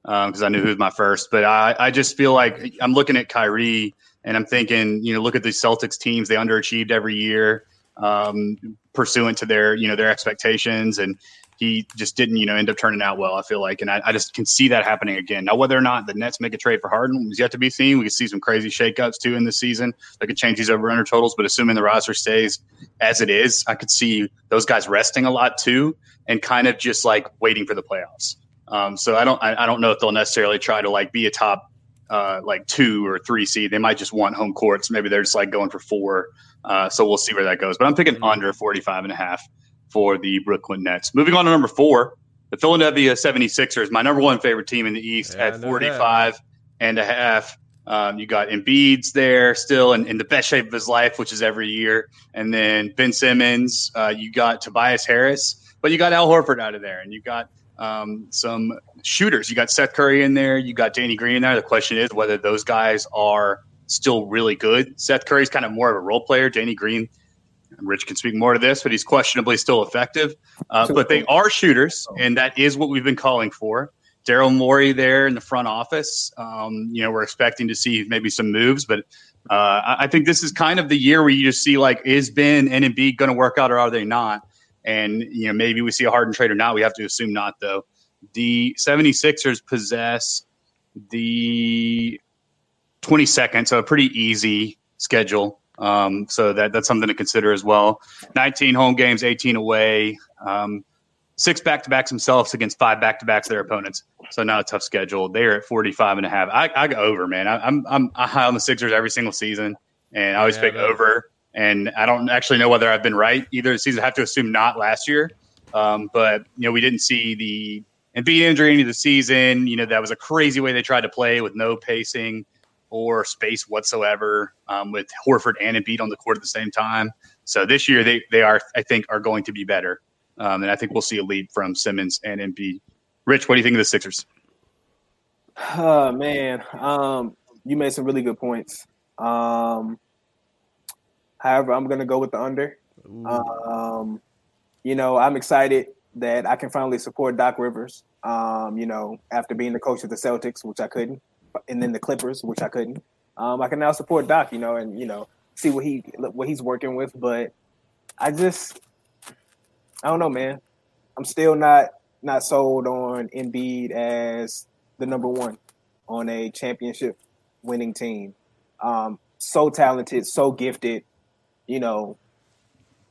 because um, I knew who was my first. But I I just feel like I'm looking at Kyrie and I'm thinking, you know, look at these Celtics teams. They underachieved every year, um, pursuant to their you know their expectations and he just didn't, you know, end up turning out well. I feel like, and I, I, just can see that happening again. Now, whether or not the Nets make a trade for Harden is yet to be seen. We could see some crazy shakeups too in this season that could change these over under totals. But assuming the roster stays as it is, I could see those guys resting a lot too, and kind of just like waiting for the playoffs. Um, so I don't, I, I don't know if they'll necessarily try to like be a top uh, like two or three seed. They might just want home courts. Maybe they're just like going for four. Uh, so we'll see where that goes. But I'm picking under 45 and a half for the Brooklyn Nets. Moving on to number four, the Philadelphia 76ers, my number one favorite team in the East Yeah, at know 45 and a half. Um, you got Embiid's there still in, in the best shape of his life, which is every year. And then Ben Simmons, uh, you got Tobias Harris, but you got Al Horford out of there. And you got um, some shooters. You got Seth Curry in there. You got Danny Green in there. The question is whether those guys are still really good. Seth Curry's kind of more of a role player. Danny Green Rich can speak more to this, but he's questionably still effective. Uh, but they are shooters, and that is what we've been calling for. Daryl Morey there in the front office. Um, you know, we're expecting to see maybe some moves, but uh, I, think this is kind of the year where you just see like, is Ben and Embiid going to work out or are they not? And, you know, maybe we see a Harden trade or not. We have to assume not, though. The 76ers possess the 22nd, so a pretty easy schedule. Um, so that that's something to consider as well. 19 home games, 18 away, um, six back to backs themselves against five back to backs of their opponents. So not a tough schedule. They're at 45 and a half. I, I go over, man. I, I'm I'm high on the Sixers every single season, and I always Yeah, pick but- over. And I don't actually know whether I've been right either season. I have to assume not last year, um, but you know we didn't see the Embiid injury into the season. You know that was a crazy way they tried to play with no pacing or space whatsoever um, with Horford and Embiid on the court at the same time. So this year they they are I think are going to be better, um, and I think we'll see a lead from Simmons and Embiid. Rich, what do you think of the Sixers? Oh man, um, you made some really good points. Um, however, I'm gonna go with the under. Um, you know, I'm excited that I can finally support Doc Rivers. Um, you know, after being the coach of the Celtics, which I couldn't, and then the Clippers, which I couldn't. Um, I can now support Doc. You know, and you know, see what he what he's working with. But I just, I don't know, man. I'm still not not sold on Embiid as the number one on a championship winning team. Um, so talented, so gifted, you know,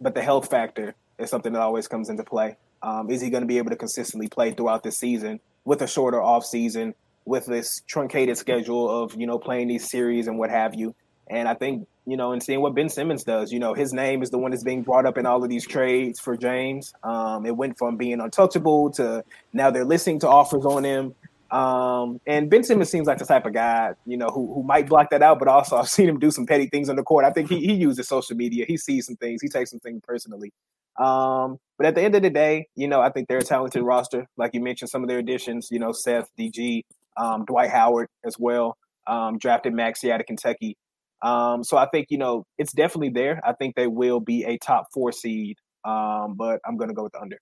but the health factor is something that always comes into play. Um, is he going to be able to consistently play throughout the season with a shorter off season, with this truncated schedule of you know playing these series and what have you? And I think you know, and seeing what Ben Simmons does, you know, his name is the one that's being brought up in all of these trades for James. Um, it went from being untouchable to now they're listening to offers on him. Um, and Ben Simmons seems like the type of guy, you know, who, who might block that out, but also I've seen him do some petty things on the court. I think he, he uses social media. He sees some things. He takes some things personally. Um, but at the end of the day, you know, I think they're a talented roster. Like you mentioned, some of their additions, you know, Seth, DG, um, Dwight Howard as well, um, drafted Maxey out of Kentucky. Um, so I think, you know, it's definitely there. I think they will be a top four seed, um, but I'm going to go with the under.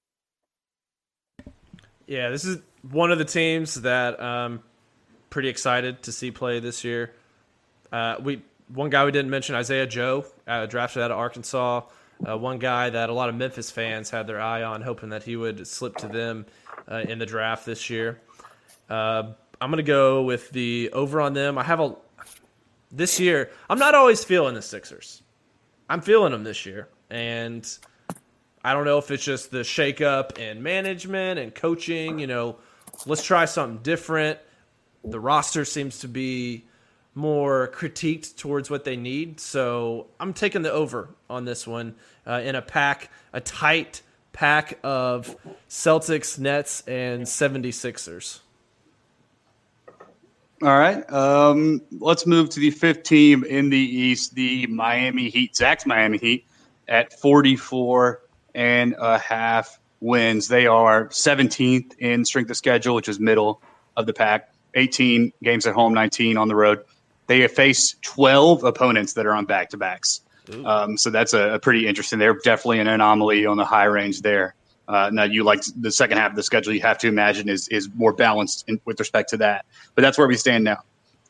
Yeah, this is one of the teams that I'm pretty excited to see play this year. Uh, we one guy we didn't mention, Isaiah Joe, uh, drafted out of Arkansas. Uh, one guy that a lot of Memphis fans had their eye on, hoping that he would slip to them uh, in the draft this year. I'm to go with the over on them. I have a this year. I'm not always feeling the Sixers. I'm feeling them this year, and I don't know if it's just the shakeup and management and coaching. You know, let's try something different. The roster seems to be more critiqued towards what they need. So I'm taking the over on this one uh, in a pack, a tight pack of Celtics, Nets, and 76ers. All right. Um, let's move to the fifth team in the East, the Miami Heat. Zach's Miami Heat at 44 and a half wins. They are 17th in strength of schedule, which is middle of the pack. 18 games at home, 19 on the road. They have faced 12 opponents that are on back to backs. Um, so that's a, a, pretty interesting. They're definitely an anomaly on the high range there. Uh, now you like the second half of the schedule. You have to imagine is is more balanced in, with respect to that. But that's where we stand now.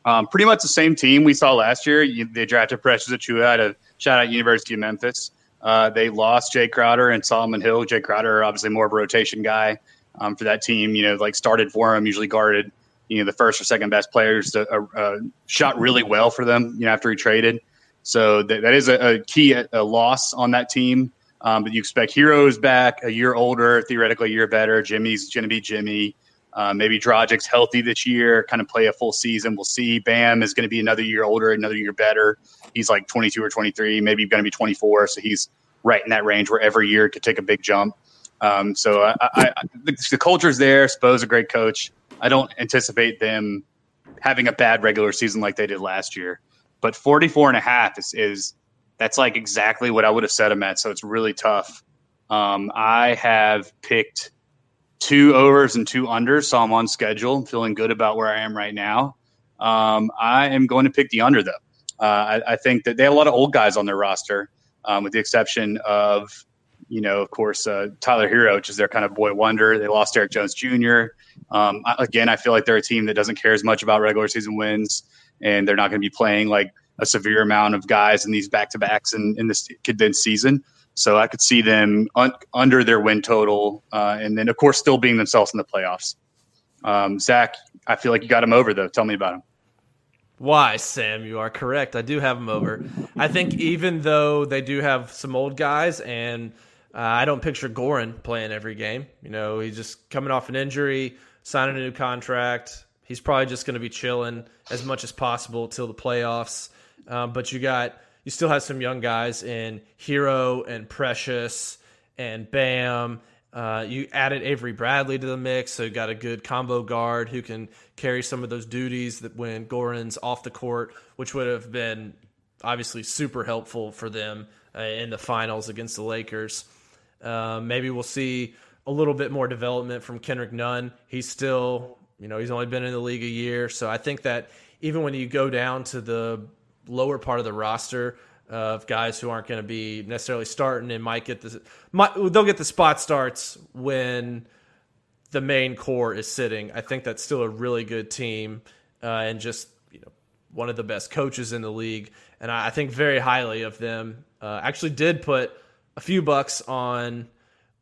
Um, pretty much the same team we saw last year. You, they drafted Precious Achiuwa out of shout out University of Memphis. Uh, they lost Jae Crowder and Solomon Hill. Jae Crowder, obviously more of a rotation guy um, for that team. You know, like started for him, usually guarded you know the first or second best players. To, uh, uh, shot really well for them. You know, after he traded, so that, that is a, a key a loss on that team. Um, but you expect Herro's back, a year older, theoretically a year better. Jimmy's going to be Jimmy. Uh, maybe Dragic's healthy this year, kind of play a full season. We'll see. Bam is going to be another year older, another year better. He's like 22 or 23, maybe going to be 24. So he's right in that range where every year could take a big jump. Um, so I, I, I, the, the culture's there. Spo's a great coach. I don't anticipate them having a bad regular season like they did last year. But 44 and a half is, is that's like exactly what I would have said them at. So it's really tough. Um, I have picked two overs and two unders, so I'm on schedule. I'm feeling good about where I am right now. Um, I am going to pick the under though. Uh, I, I, think that they have a lot of old guys on their roster, um, with the exception of, you know, of course, uh, Tyler Herro, which is their kind of boy wonder. They lost Derrick Jones Jr. Um, again, I feel like they're a team that doesn't care as much about regular season wins, and they're not going to be playing like a severe amount of guys in these back to backs in, in this condensed season. So I could see them un- under their win total, uh, and then of course still being themselves in the playoffs. Um, Zach, I feel like you got him over though. Tell me about him. Why, Sam? You are correct. I do have them over. I think even though they do have some old guys, and uh, I don't picture Goran playing every game. You know, he's just coming off an injury, signing a new contract. He's probably just going to be chilling as much as possible till the playoffs. Um, but you got you still have some young guys in Herro and Precious and Bam. Uh, you added Avery Bradley to the mix, so you got a good combo guard who can carry some of those duties that when Goran's off the court, which would have been obviously super helpful for them uh, in the finals against the Lakers. Uh, maybe we'll see a little bit more development from Kendrick Nunn. He's still, you know, he's only been in the league a year, so I think that even when you go down to the lower part of the roster of guys who aren't going to be necessarily starting and might get the might, they'll get the spot starts when the main core is sitting. I think that's still a really good team uh, and just you know one of the best coaches in the league, and I, I think very highly of them. Uh, actually, did put a few bucks on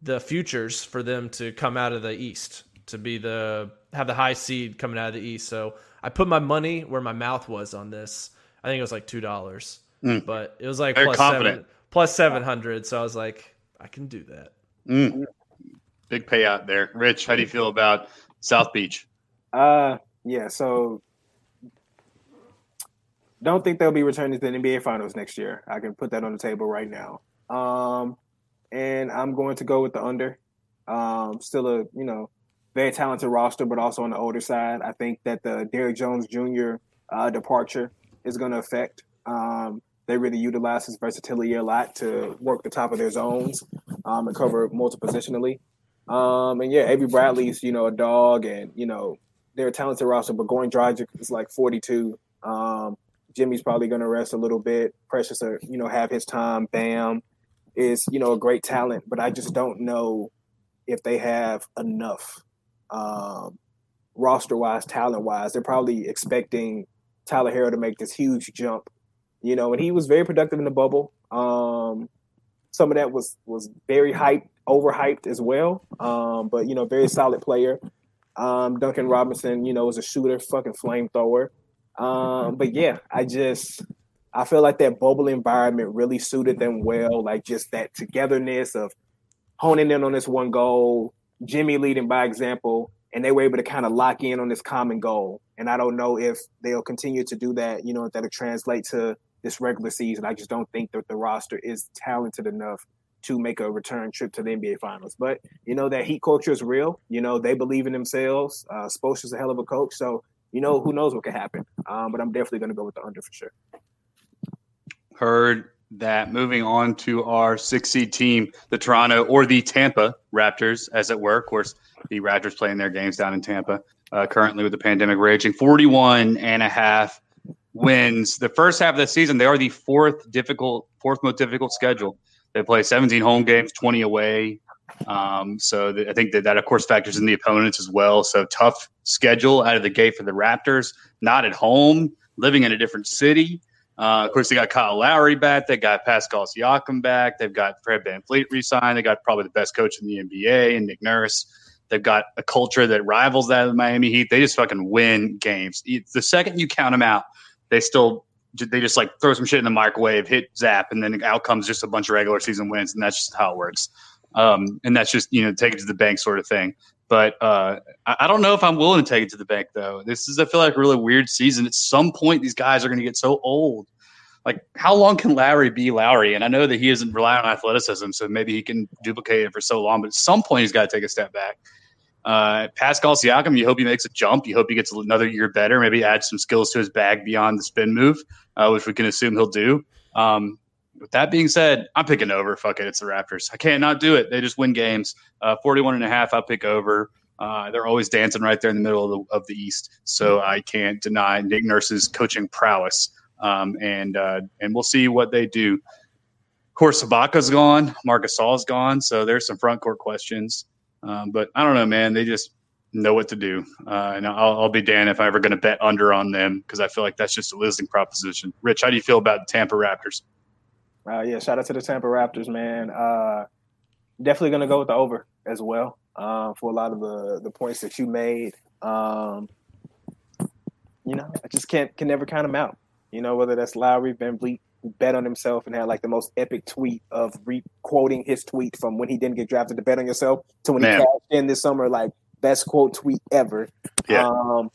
the futures for them to come out of the East to be the have the high seed coming out of the East. So I put my money where my mouth was on this I think it was like two dollars, Mm. but it was like Very plus confident. seven plus seven hundred. So I was like, I can do that. Mm. Big payout there. Rich, how do you feel about South Beach? Uh, yeah. So, don't think they'll be returning to the NBA Finals next year. I can put that on the table right now. Um, and I'm going to go with the under. Um, still a you know very talented roster, but also on the older side. I think that the Derrick Jones Jr. Uh, departure is going to affect. Um, they really utilize his versatility a lot to work the top of their zones um, and cover multiple positionally. Um, and yeah, Avery Bradley's you know a dog, and you know they're a talented roster, but Goran Dragic is like 42. Um, Jimmy's probably going to rest a little bit. Precious, uh, you know, have his time. Bam is you know a great talent, but I just don't know if they have enough um, roster wise, talent wise. They're probably expecting Tyler Herro to make this huge jump, you know, and he was very productive in the bubble. Um, some of that was was very hyped, overhyped as well. Um, but you know, very solid player. Um, Duncan Robinson, you know, was a shooter, fucking flamethrower. Um, but yeah, I just I feel like that bubble environment really suited them well. Like just that togetherness of honing in on this one goal, Jimmy leading by example, and they were able to kind of lock in on this common goal. And I don't know if they'll continue to do that, you know, that'll translate to this regular season. I just don't think that the roster is talented enough to make a return trip to the NBA Finals. But you know that Heat culture is real. You know they believe in themselves. Uh, Spoelstra's a hell of a coach, so you know who knows what could happen. Um, but I'm definitely going to go with the under for sure. Heard that. Moving on to our six seed team, the Toronto or the Tampa Raptors, as it were. Of course, the Raptors playing their games down in Tampa uh, currently with the pandemic raging. 41 and a half wins. The first half of the season, they are the fourth difficult, fourth most difficult schedule. They play 17 home games, 20 away. Um, so th- I think that that of course factors in the opponents as well. So tough schedule out of the gate for the Raptors. Not at home, living in a different city. Uh, of course, they got Kyle Lowry back. They got Pascal Siakam back. They've got Fred VanVleet re-signed. They got probably the best coach in the NBA and Nick Nurse. They've got a culture that rivals that of the Miami Heat. They just fucking win games. The second you count them out, they still they just like throw some shit in the microwave, hit zap, and then out comes just a bunch of regular season wins, and that's just how it works. Um, and that's just you know take it to the bank sort of thing. But uh, I, don't know if I'm willing to take it to the bank though. This is I feel like a really weird season. At some point, these guys are going to get so old. Like, how long can Lowry be Lowry? And I know that he isn't relying on athleticism, so maybe he can duplicate it for so long. But at some point, he's got to take a step back. Uh, Pascal Siakam, you hope he makes a jump. You hope he gets another year better. Maybe add some skills to his bag beyond the spin move, uh, which we can assume he'll do. Um, with that being said, I'm picking over. Fuck it, it's the Raptors. I can't not do it. They just win games. Uh, 41 and a half, I'll pick over. Uh, they're always dancing right there in the middle of the, of the East, so I can't deny Nick Nurse's coaching prowess. Um, and uh, and we'll see what they do. Of course, Sabaka's gone. Marcus Gasol's gone, so there's some front court questions. Um, but I don't know, man. They just know what to do, uh, and I'll, I'll be damned if I'm ever going to bet under on them because I feel like that's just a losing proposition. Rich, how do you feel about the Tampa Raptors? Uh, yeah, shout out to the Tampa Raptors, man. Uh, definitely going to go with the over as well uh, for a lot of the the points that you made. Um, you know, I just can't can never count them out. You know, whether that's Lowry, VanVleet, who bet on himself and had like the most epic tweet of re quoting his tweet from when he didn't get drafted to bet on yourself to when Man. he cashed in this summer, like best quote tweet ever. Yeah. Um,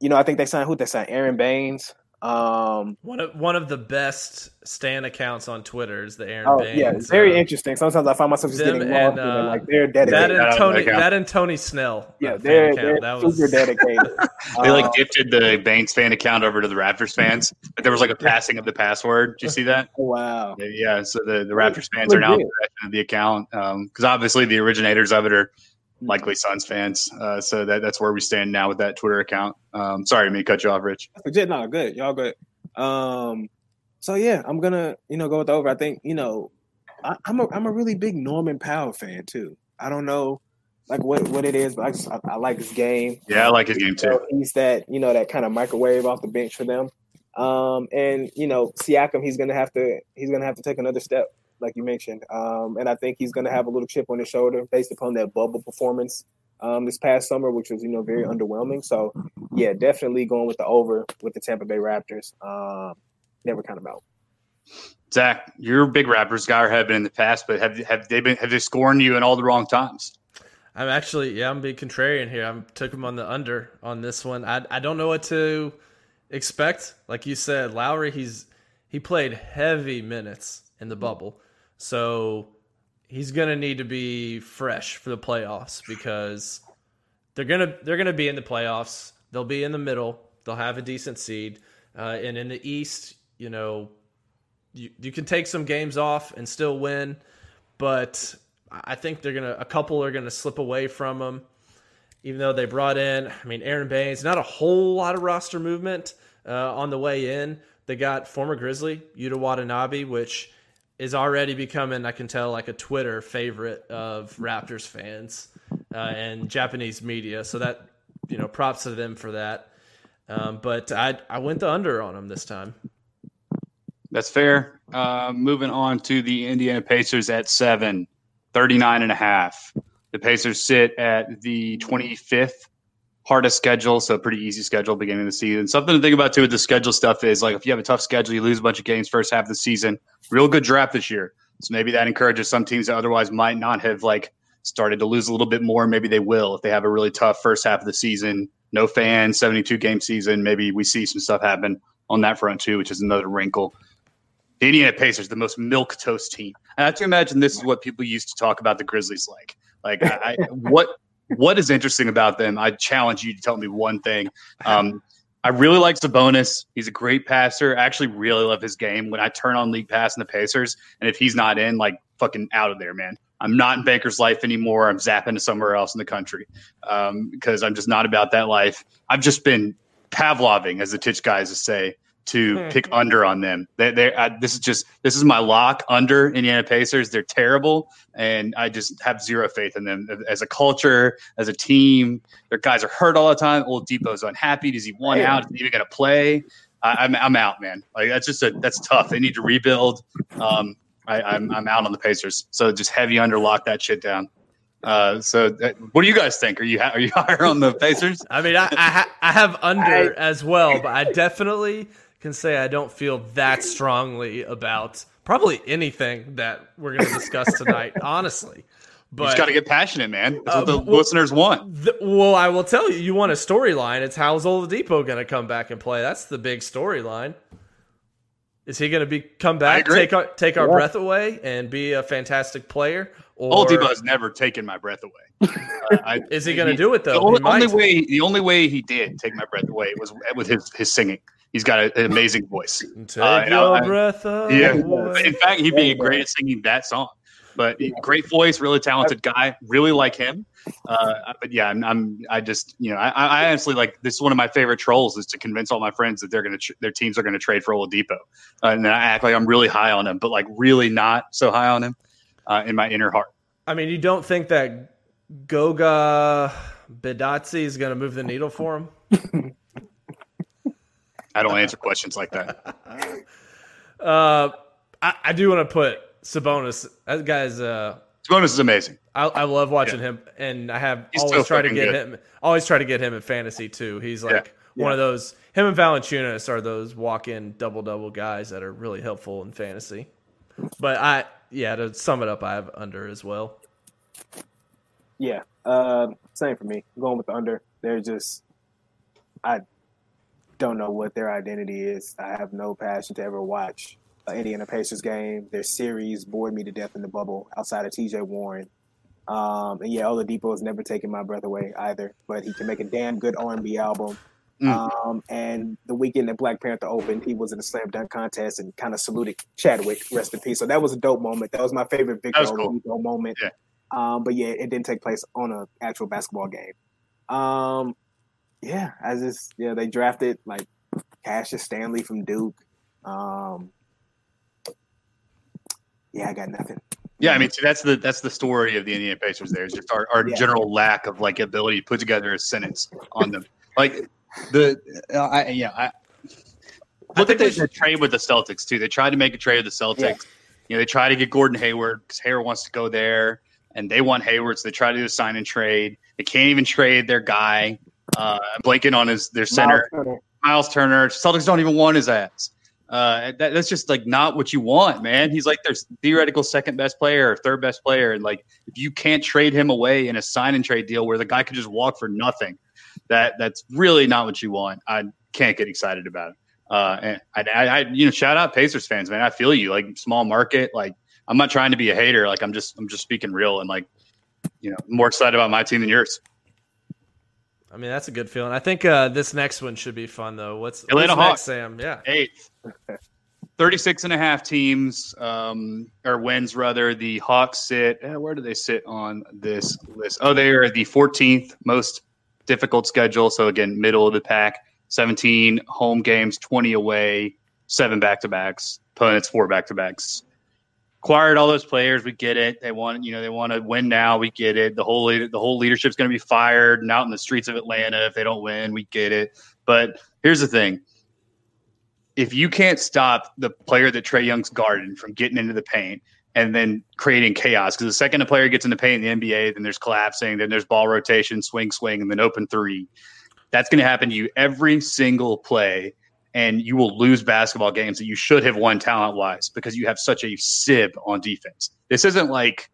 you know, I think they signed who they signed Aron Baynes. Um, One of one of the best Stan accounts on Twitter is the Aron oh Baynes. yeah, it's very uh, interesting. Sometimes I find myself just them getting lost and, in it. uh, Like they're That dedicated. and Tony, that that and Tony Snell. yeah, uh, they're, account. they're That was super dedicated. They like Um, gifted the Baynes fan account over to the Raptors fans. But there was like a passing of the password. Did you see that? oh, wow. Yeah, so the, the Raptors fans are now Legit. possession of the account because obviously the originators of it are likely Suns fans. Uh, so that, that's where we stand now with that Twitter account. Um, sorry, me cut you off, Rich. Legit, no, good. Y'all good. Um, so yeah, I'm gonna, you know, go with the over. I think, you know, I, I'm a I'm a really big Norman Powell fan too. I don't know like what what it is, but I just I, I like his game. Yeah, I like his game too. He's that, you know, that kind of microwave off the bench for them. Um, and you know, Siakam, he's gonna have to he's gonna have to take another step, like you mentioned. Um, and I think he's gonna have a little chip on his shoulder based upon that bubble performance um, this past summer, which was you know very underwhelming. So yeah, definitely going with the over with the Tampa Bay Raptors. Um, never kind of out. Zach, you're a big Raptors guy or have been in the past, but have have they been have they scorned you in all the wrong times? I'm actually yeah, I'm being contrarian here. I took him on the under on this one. I I don't know what to expect. Like you said, Lowry, he's he played heavy minutes in the bubble, so he's gonna need to be fresh for the playoffs because they're gonna they're gonna be in the playoffs. They'll be in the middle. They'll have a decent seed, uh, and in the East, you know, you you can take some games off and still win, but I think they're gonna a couple are gonna slip away from them. Even though they brought in, I mean, Aron Baynes, not a whole lot of roster movement uh, on the way in. They got former Grizzly Yuta Watanabe, which is already becoming, I can tell, like a Twitter favorite of Raptors fans uh, and Japanese media. So that, you know, props to them for that. Um, but I I went the under on them this time. That's fair. Uh, moving on to the Indiana Pacers at seven, 39 and a half. The Pacers sit at the 25th hardest schedule, so pretty easy schedule beginning of the season. Something to think about too with the schedule stuff is like if you have a tough schedule, you lose a bunch of games first half of the season. Real good draft this year, so maybe that encourages some teams that otherwise might not have like started to lose a little bit more. Maybe they will if they have a really tough first half of the season. No fans, 72 game season. Maybe we see some stuff happen on that front too, which is another wrinkle. The Indiana Pacers, the most milk toast team. I have to imagine this is what people used to talk about the Grizzlies like. Like, I, what what is interesting about them? I challenge you to tell me one thing. Um, I really like Sabonis. He's a great passer. I actually really love his game. When I turn on League Pass and the Pacers, and if he's not in, like fucking out of there, man. I'm not in Baker's life anymore. I'm zapping to somewhere else in the country um, because I'm just not about that life. I've just been Pavloving, as the Titch guys say, to pick under on them. They, they, I, this is just this is my lock under Indiana Pacers. They're terrible, and I just have zero faith in them as a culture, as a team. Their guys are hurt all the time. Oladipo's unhappy. Does he want out? Is he even going to play? I, am I'm, I'm out, man. Like that's just a that's tough. They need to rebuild. Um, I, I'm I'm out on the Pacers. So just heavy under lock that shit down. Uh, so, uh, what do you guys think? Are you ha- are you higher on the Pacers? I mean, I I, ha- I have under I, as well, but I definitely can say I don't feel that strongly about probably anything that we're going to discuss tonight, honestly. But you just got to get passionate, man. That's uh, what the well, listeners want. The, well, I will tell you, you want a storyline. It's how's Oladipo going to come back and play? That's the big storyline. Is he going to be come back, take our take our yeah. breath away, and be a fantastic player? Or Oladipo has never taken my breath away. Uh, I, is he going to do it though? The only, only way the only way he did take my breath away was with his his singing. He's got a, an amazing voice. Take uh, your I, breath away. Yeah. In fact, he'd be great at singing that song. But great voice, really talented guy. Really like him. Uh, but yeah, I'm, I'm, i just, you know, I, I, honestly like this is one of my favorite trolls is to convince all my friends that they're going to, tr- their teams are going to trade for Oladipo. Uh, and I act like I'm really high on him, but like really not so high on him uh, in my inner heart. I mean, you don't think that Goga Bitadze is going to move the needle for him? I don't answer questions like that. Uh, I, I do want to put Sabonis. That guy's uh, Sabonis is amazing. I, I love watching yeah. him, and I have He's always tried to get good. him. Always try to get him in fantasy too. He's like yeah. one yeah. of those. Him and Valanciunas are those walk-in double-double guys that are really helpful in fantasy. But I, yeah, to sum it up, I have under as well. Yeah, uh, same for me. I'm going with the under. They're just, I don't know what their identity is. I have no passion to ever watch an Indiana Pacers game. Their series bored me to death in the bubble outside of TJ Warren. Um, and yeah, Oladipo has never taken my breath away either, but he can make a damn good R&B album. Mm. Um, and the weekend that Black Panther opened, he was in a slam dunk contest and kind of saluted Chadwick, rest in peace. So that was a dope moment. That was my favorite Victor cool. Moment. Yeah. Um, but yeah, it didn't take place on an actual basketball game. Um, yeah, I just yeah they drafted like Cassius Stanley from Duke. Um, yeah, I got nothing. Yeah, I mean see, that's the that's the story of the Indiana Pacers. There is just our, our yeah. general lack of like ability to put together a sentence on them. Like the uh, I, yeah, I look at the, trade with the Celtics too. They tried to make a trade with the Celtics. Yeah. You know, they tried to get Gordon Hayward because Hayward wants to go there. and they want Hayward, so they try to do a sign and trade. They can't even trade their guy, uh, blanking on his their center, Miles Turner. Miles Turner. Celtics don't even want his ass. Uh, that, that's just like not what you want, man. He's like their theoretical second best player or third best player, and like if you can't trade him away in a sign and trade deal where the guy could just walk for nothing, that that's really not what you want. I can't get excited about it. Uh, and I, I, I, you know, shout out Pacers fans, man. I feel you. Like small market, like I'm not trying to be a hater. Like I'm just, I'm just speaking real, and like, you know, more excited about my team than yours. I mean, that's a good feeling. I think uh, this next one should be fun, though. What's, Atlanta Hawks. Sam? Yeah. Eighth. 36 and a half teams, um, or wins rather. The Hawks sit, eh, where do they sit on this list? Oh, they are the 14th most difficult schedule. So, again, middle of the pack. 17 home games, 20 away, seven back to backs. Opponents, four back to backs. Acquired all those players. We get it. They want, you know, they want to win now. We get it. The whole the whole leadership's going to be fired and out in the streets of Atlanta if they don't win. We get it. But here's the thing: if you can't stop the player that Trae Young's guarding from getting into the paint and then creating chaos, because the second a player gets in the paint in the NBA, then there's collapsing, then there's ball rotation, swing, swing, and then open three. That's going to happen to you every single play and you will lose basketball games that you should have won talent wise because you have such a sib on defense. This isn't like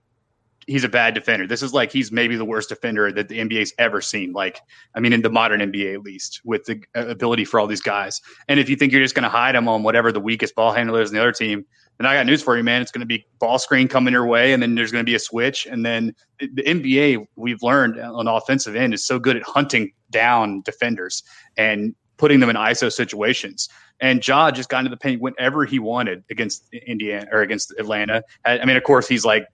he's a bad defender. This is like he's maybe the worst defender that the NBA's ever seen. Like, I mean, in the modern NBA at least, with the uh, ability for all these guys. And if you think you're just going to hide him on whatever the weakest ball handler is in the other team, then I got news for you, man. It's going to be ball screen coming your way, and then there's going to be a switch, and then the NBA we've learned uh, on the offensive end is so good at hunting down defenders and putting them in ISO situations. And Ja just got into the paint whenever he wanted against Indiana or against Atlanta. I mean, of course, he's like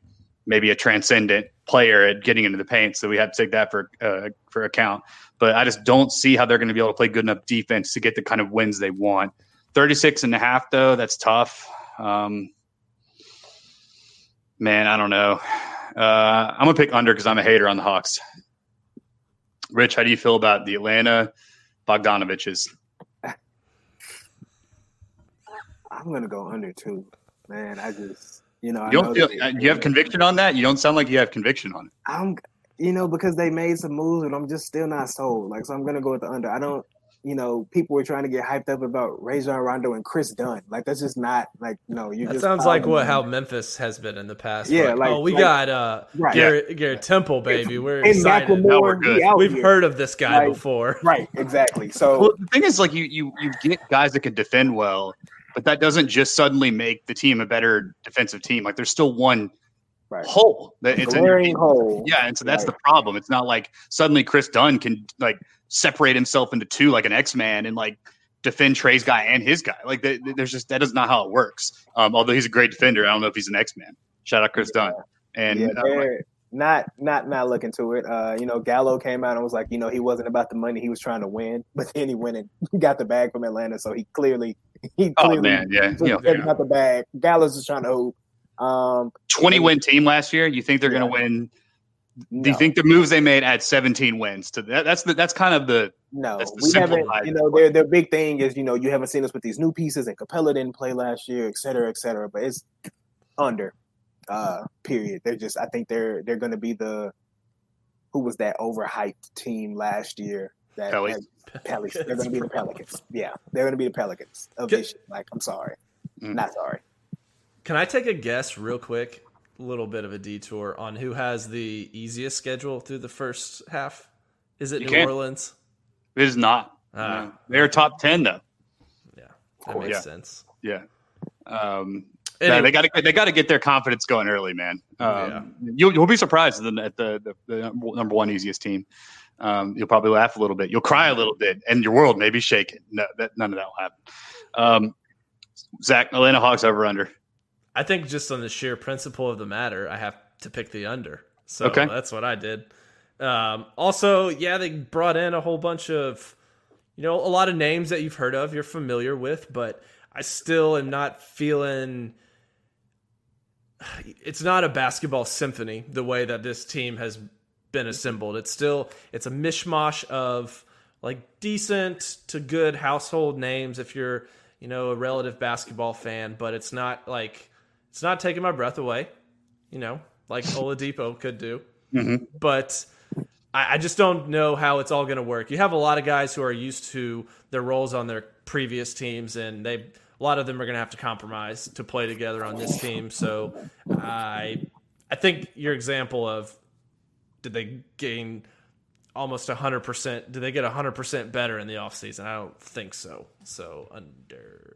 maybe a transcendent player at getting into the paint, so we have to take that for uh, for account. But I just don't see how they're going to be able to play good enough defense to get the kind of wins they want. 36 and a half, though, that's tough. Um, man, I don't know. Uh, I'm to pick under because I'm a hater on the Hawks. Rich, how do you feel about the Atlanta Bogdanoviches? I'm gonna go under two, man. I just you know I You don't feel, uh, you have conviction on that? You don't sound like you have conviction on it. I'm you know because they made some moves and I'm just still not sold. Like so, I'm gonna go with the under. I don't. You know, people were trying to get hyped up about Rajon Rondo and Kris Dunn. Like that's just not like no. You That just sounds like what how Memphis has been in the past. Yeah, Like, like- oh, we like- got uh, Right. Garrett, Garrett Temple, baby. We're and excited. Now we're Macklemore, good. he out We've here. heard of this guy Like- before. right, exactly. So Well, the thing is, like you you you get guys that can defend well, but that doesn't just suddenly make the team a better defensive team. Like there's still one right, hole that it's in your glaring team. hole. Yeah, and so that's Right. the problem. It's not like suddenly Kris Dunn can like separate himself into two like an X Man and like defend Trae's guy and his guy. Like th- th- there's just that is not how it works. Um, although he's a great defender, I don't know if he's an X Man. Shout out Kris Dunn. And yeah, uh, not not not looking to it. Uh, you know, Gallo came out and was like, you know, he wasn't about the money; he was trying to win. But then he went and got the bag from Atlanta, so he clearly he oh clearly man, yeah, you know, taking the bag. Gallo's just trying to hoop. Um, 20 win team last year. You think they're Yeah. going to win? Do you think the moves they made add 17 wins to that? That's the that's kind of the no, that's the we haven't. You know, their their big thing is you know you haven't seen us with these new pieces, and Capela didn't play last year, et cetera, et cetera. But it's under. Uh, period. They're just. I think they're they're going to be the who was that overhyped team last year. That, Pelicans. that Pelicans. They're going to be the Pelicans. Yeah, they're going to be the Pelicans of Can- this. Like, I'm sorry, Mm. not sorry. Can I take a guess real quick? Little bit of a detour on who has the easiest schedule through the first half. Is it You New can. Orleans? it is not. Ah. No. They're top 10 though. Yeah, that course. makes Yeah. sense. Yeah. Um, Anyway, yeah, they got to they got to get their confidence going early, man. Um, Yeah. You'll you'll be surprised at the at the, the, the number one easiest team. Um, you'll probably laugh a little bit. You'll cry a little bit, and your world may be shaken. No, that, none of that will happen. Um, Zach, Atlanta Hawks over under. I think just on the sheer principle of the matter, I have to pick the under. So Okay. that's what I did. Um, also, yeah, they brought in a whole bunch of, you know, a lot of names that you've heard of, you're familiar with, but I still am not feeling. It's not a basketball symphony the way that this team has been assembled. It's still it's a mishmash of like decent to good household names if you're you know a relative basketball fan, but it's not like it's not taking my breath away. You know, like Oladipo could do. Mm-hmm. But I, I just don't know how it's all going to work. You have a lot of guys who are used to their roles on their previous teams, and they a lot of them are going to have to compromise to play together on this team. So I I think your example of did they gain almost 100% did they get 100% better in the offseason? I don't think so. So under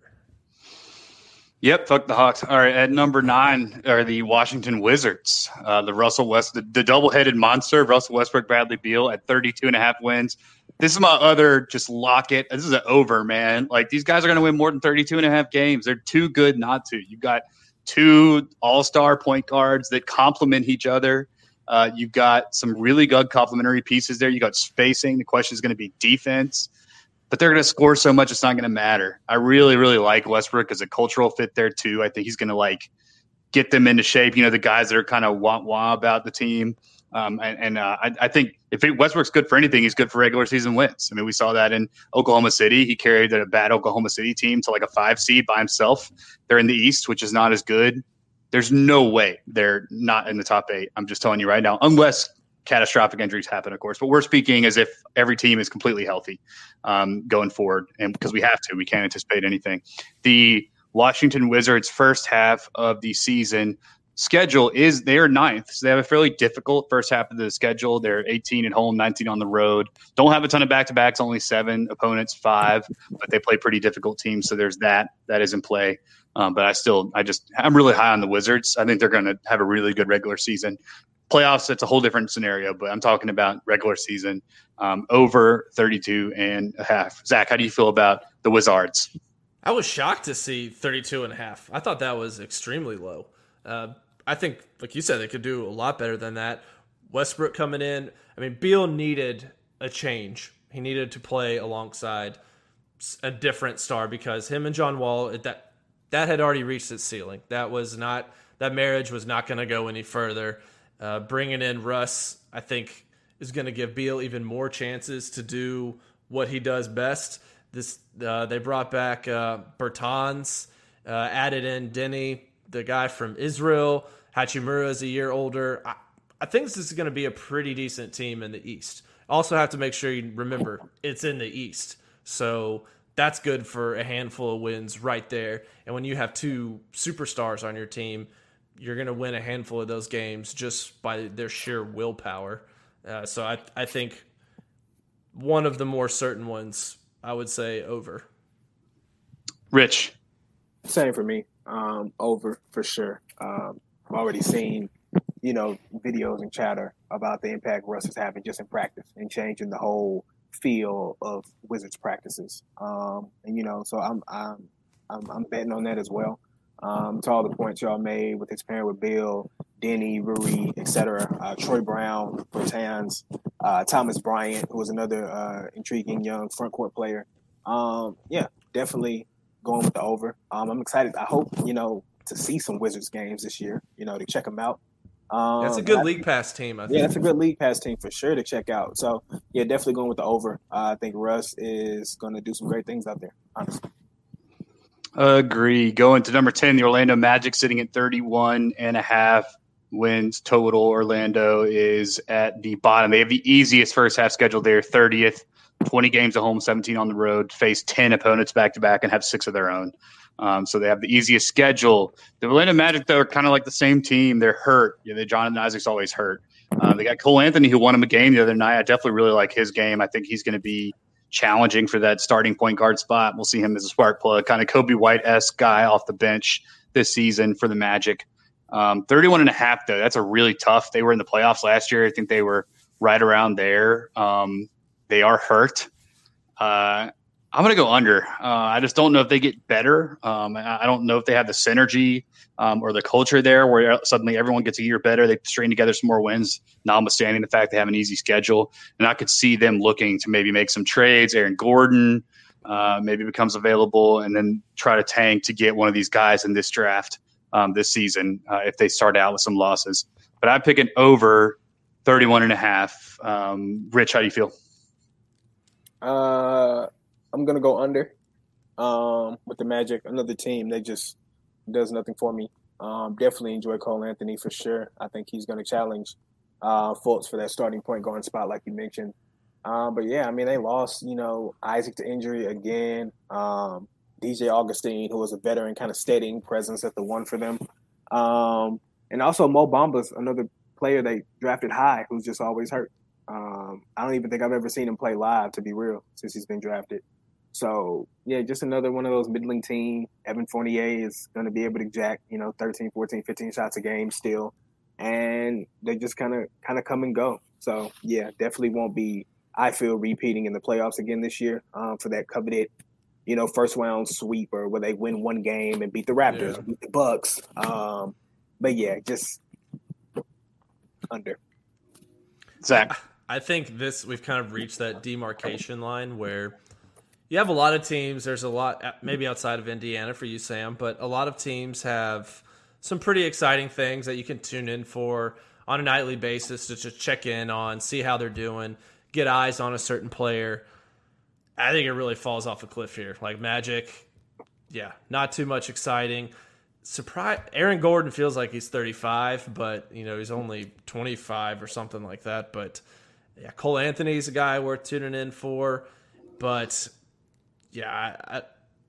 Yep, fuck the Hawks. All right, at number nine are the Washington Wizards. Uh, the Russell West, the, the double-headed monster, Russell Westbrook, Bradley Beal at 32 and a half wins. This is my other just lock it. This is an over, man. Like these guys are going to win more than 32 and a half games. They're too good not to. You got two all-star point guards that complement each other. Uh, you've got some really good complementary pieces there. You got spacing. The question is going to be defense but they're going to score so much it's not going to matter. I really, really like Westbrook as a cultural fit there too. I think he's going to like get them into shape. You know, the guys that are kind of wah wah about the team. Um, and, and uh, I, I, think if it, Westbrook's good for anything, he's good for regular season wins. I mean, we saw that in Oklahoma City. He carried a bad Oklahoma City team to like a five seed by himself. They're in the East, which is not as good. There's no way they're not in the top eight. I'm just telling you right now, unless catastrophic injuries happen, of course. But we're speaking as if every team is completely healthy um, going forward, and because we have to, we can't anticipate anything. The Washington Wizards' first half of the season schedule is they are ninth, so they have a fairly difficult first half of the schedule. They're 18 at home, 19 on the road. Don't have a ton of back to backs, only seven opponents, five, but they play pretty difficult teams. So there's that that is in play. Um, but I still, I just, I'm really high on the Wizards. I think they're going to have a really good regular season playoffs it's a whole different scenario but i'm talking about regular season um, over 32 and a half. Zach how do you feel about the wizards? I was shocked to see 32 and a half. I thought that was extremely low. Uh, i think like you said they could do a lot better than that. Westbrook coming in i mean beal needed a change. He needed to play alongside a different star because him and john wall that that had already reached its ceiling. That was not that marriage was not going to go any further uh, bringing in Russ, I think, is going to give Beal even more chances to do what he does best. This uh, they brought back uh, Bertans, uh, added in Deni, the guy from Israel. Hachimura is a year older. I, I think this is going to be a pretty decent team in the East. Also, have to make sure you remember it's in the East, so that's good for a handful of wins right there. And when you have two superstars on your team, you're going to win a handful of those games just by their sheer willpower. Uh, so I I think one of the more certain ones I would say over. Rich, same for me. Um, over for sure. Um, I've already seen you know videos and chatter about the impact Russ is having just in practice and changing the whole feel of Wizards practices. Um, and you know, so I'm I'm I'm, I'm betting on that as well um, to all the points y'all made with his pairing with Beal, Deni, Rui, etc. Uh, Troy Brown, Bertans, uh, Thomas Bryant, who was another uh, intriguing young front court player. Um, yeah, definitely going with the over. Um, I'm excited. I hope you know to see some Wizards games this year. You know to check them out. Um, that's a good I, league pass team. I think. Yeah, that's a good league pass team for sure to check out. So yeah, definitely going with the over. Uh, I think Russ is going to do some great things out there. Honestly. Agree. Going to number 10, the Orlando Magic sitting at 31 and a half wins total. Orlando is at the bottom. They have the easiest first half schedule there, 30th, 20 games at home, 17 on the road, face 10 opponents back to back and have six of their own. Um, so they have the easiest schedule. The Orlando Magic, though, are kind of like the same team. They're hurt. You know, Jonathan Isaac's always hurt. Um, they got Cole Anthony, who won him a game the other night. I definitely really like his game. I think he's going to be challenging for that starting point guard spot. We'll see him as a spark plug, kind of Coby White esque guy off the bench this season for the Magic. Um, 31 and a half, though, that's a really tough. They were in the playoffs last year. I think they were right around there. Um, they are hurt. Uh, I'm going to go under. Uh, I just don't know if they get better. Um, I, I, don't know if they have the synergy um, or the culture there where suddenly everyone gets a year better. They string together some more wins, notwithstanding the fact they have an easy schedule. And I could see them looking to maybe make some trades. Aaron Gordon uh, maybe becomes available and then try to tank to get one of these guys in this draft um, this season uh, if they start out with some losses. But I pick an over 31 and a half. Um, Rich, how do you feel? Uh, I'm gonna go under um, with the Magic. Another team They just does nothing for me. Um, definitely enjoy Cole Anthony for sure. I think he's going to challenge uh, Fultz for that starting point guard spot, like you mentioned. Um, but yeah, I mean, they lost, you know, Isaac to injury again. Um, DJ Augustin, who was a veteran, kind of steadying presence at the one for them. Um, and also Mo Bamba's another player they drafted high who's just always hurt. Um, I don't even think I've ever seen him play live, to be real, since he's been drafted. So yeah, just another one of those middling team. Evan Fournier is going to be able to jack, you know, 13, 14, 15 shots a game still, and they just kind of kind of come and go. So yeah, definitely won't be. I feel repeating in the playoffs again this year um, for that coveted, you know, first round sweep or where they win one game and beat the Raptors, yeah. beat the Bucks. Um, but yeah, just under. Zach, I think this we've kind of reached that demarcation line where you have a lot of teams. There's a lot, uh, maybe outside of Indiana for you, Sam, but a lot of teams have some pretty exciting things that you can tune in for on a nightly basis to just check in on, see how they're doing, get eyes on a certain player. I think it really falls off a cliff here. Like Magic, yeah, not too much exciting. Surprise! Aaron Gordon feels like he's 35, but you know he's only 25 or something like that. But yeah, Cole Anthony's a guy worth tuning in for. But yeah, I,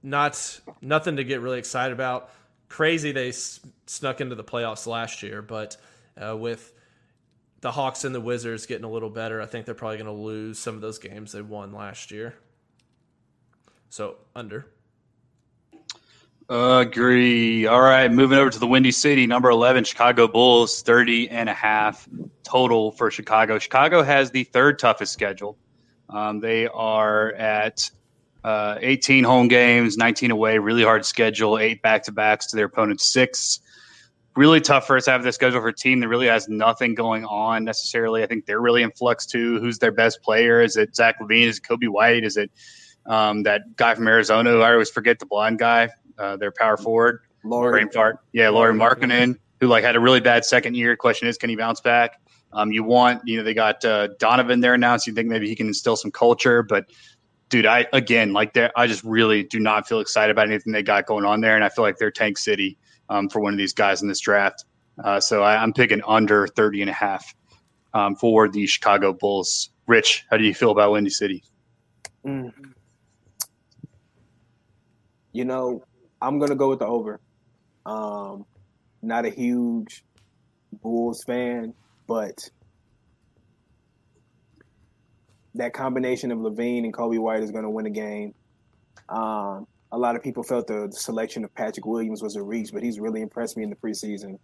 not nothing to get really excited about. Crazy they s- snuck into the playoffs last year, but uh, with the Hawks and the Wizards getting a little better, I think they're probably going to lose some of those games they won last year. So under. Agree. All right, moving over to the Windy City, number 11, Chicago Bulls, 30 and a half total for Chicago. Chicago has the third toughest schedule. Um, they are at uh, 18 home games, 19 away, really hard schedule, eight back to backs to their opponent's six. Really tough first half of the schedule for a team that really has nothing going on necessarily. I think they're really in flux too. Who's their best player? Is it Zach LaVine? Is it Coby White? Is it um, that guy from Arizona? I always forget the blonde guy, uh, their power forward. Lauri. Brain fart. Yeah, Lauri Markkanen, who like had a really bad second year. Question is, can he bounce back? Um, you want, you know, they got uh, Donovan there now, so you think maybe he can instill some culture, but dude, I again like that. I just really do not feel excited about anything they got going on there, and I feel like they're tank city um, for one of these guys in this draft. Uh, so I, am picking under 30 and a half um, for the Chicago Bulls. Rich, how do you feel about Windy City? Mm. You know, I'm gonna go with the over. Um, not a huge Bulls fan, but that combination of LaVine and Coby White is going to win a game. Um, a lot of people felt the selection of Patrick Williams was a reach, but he's really impressed me in the preseason.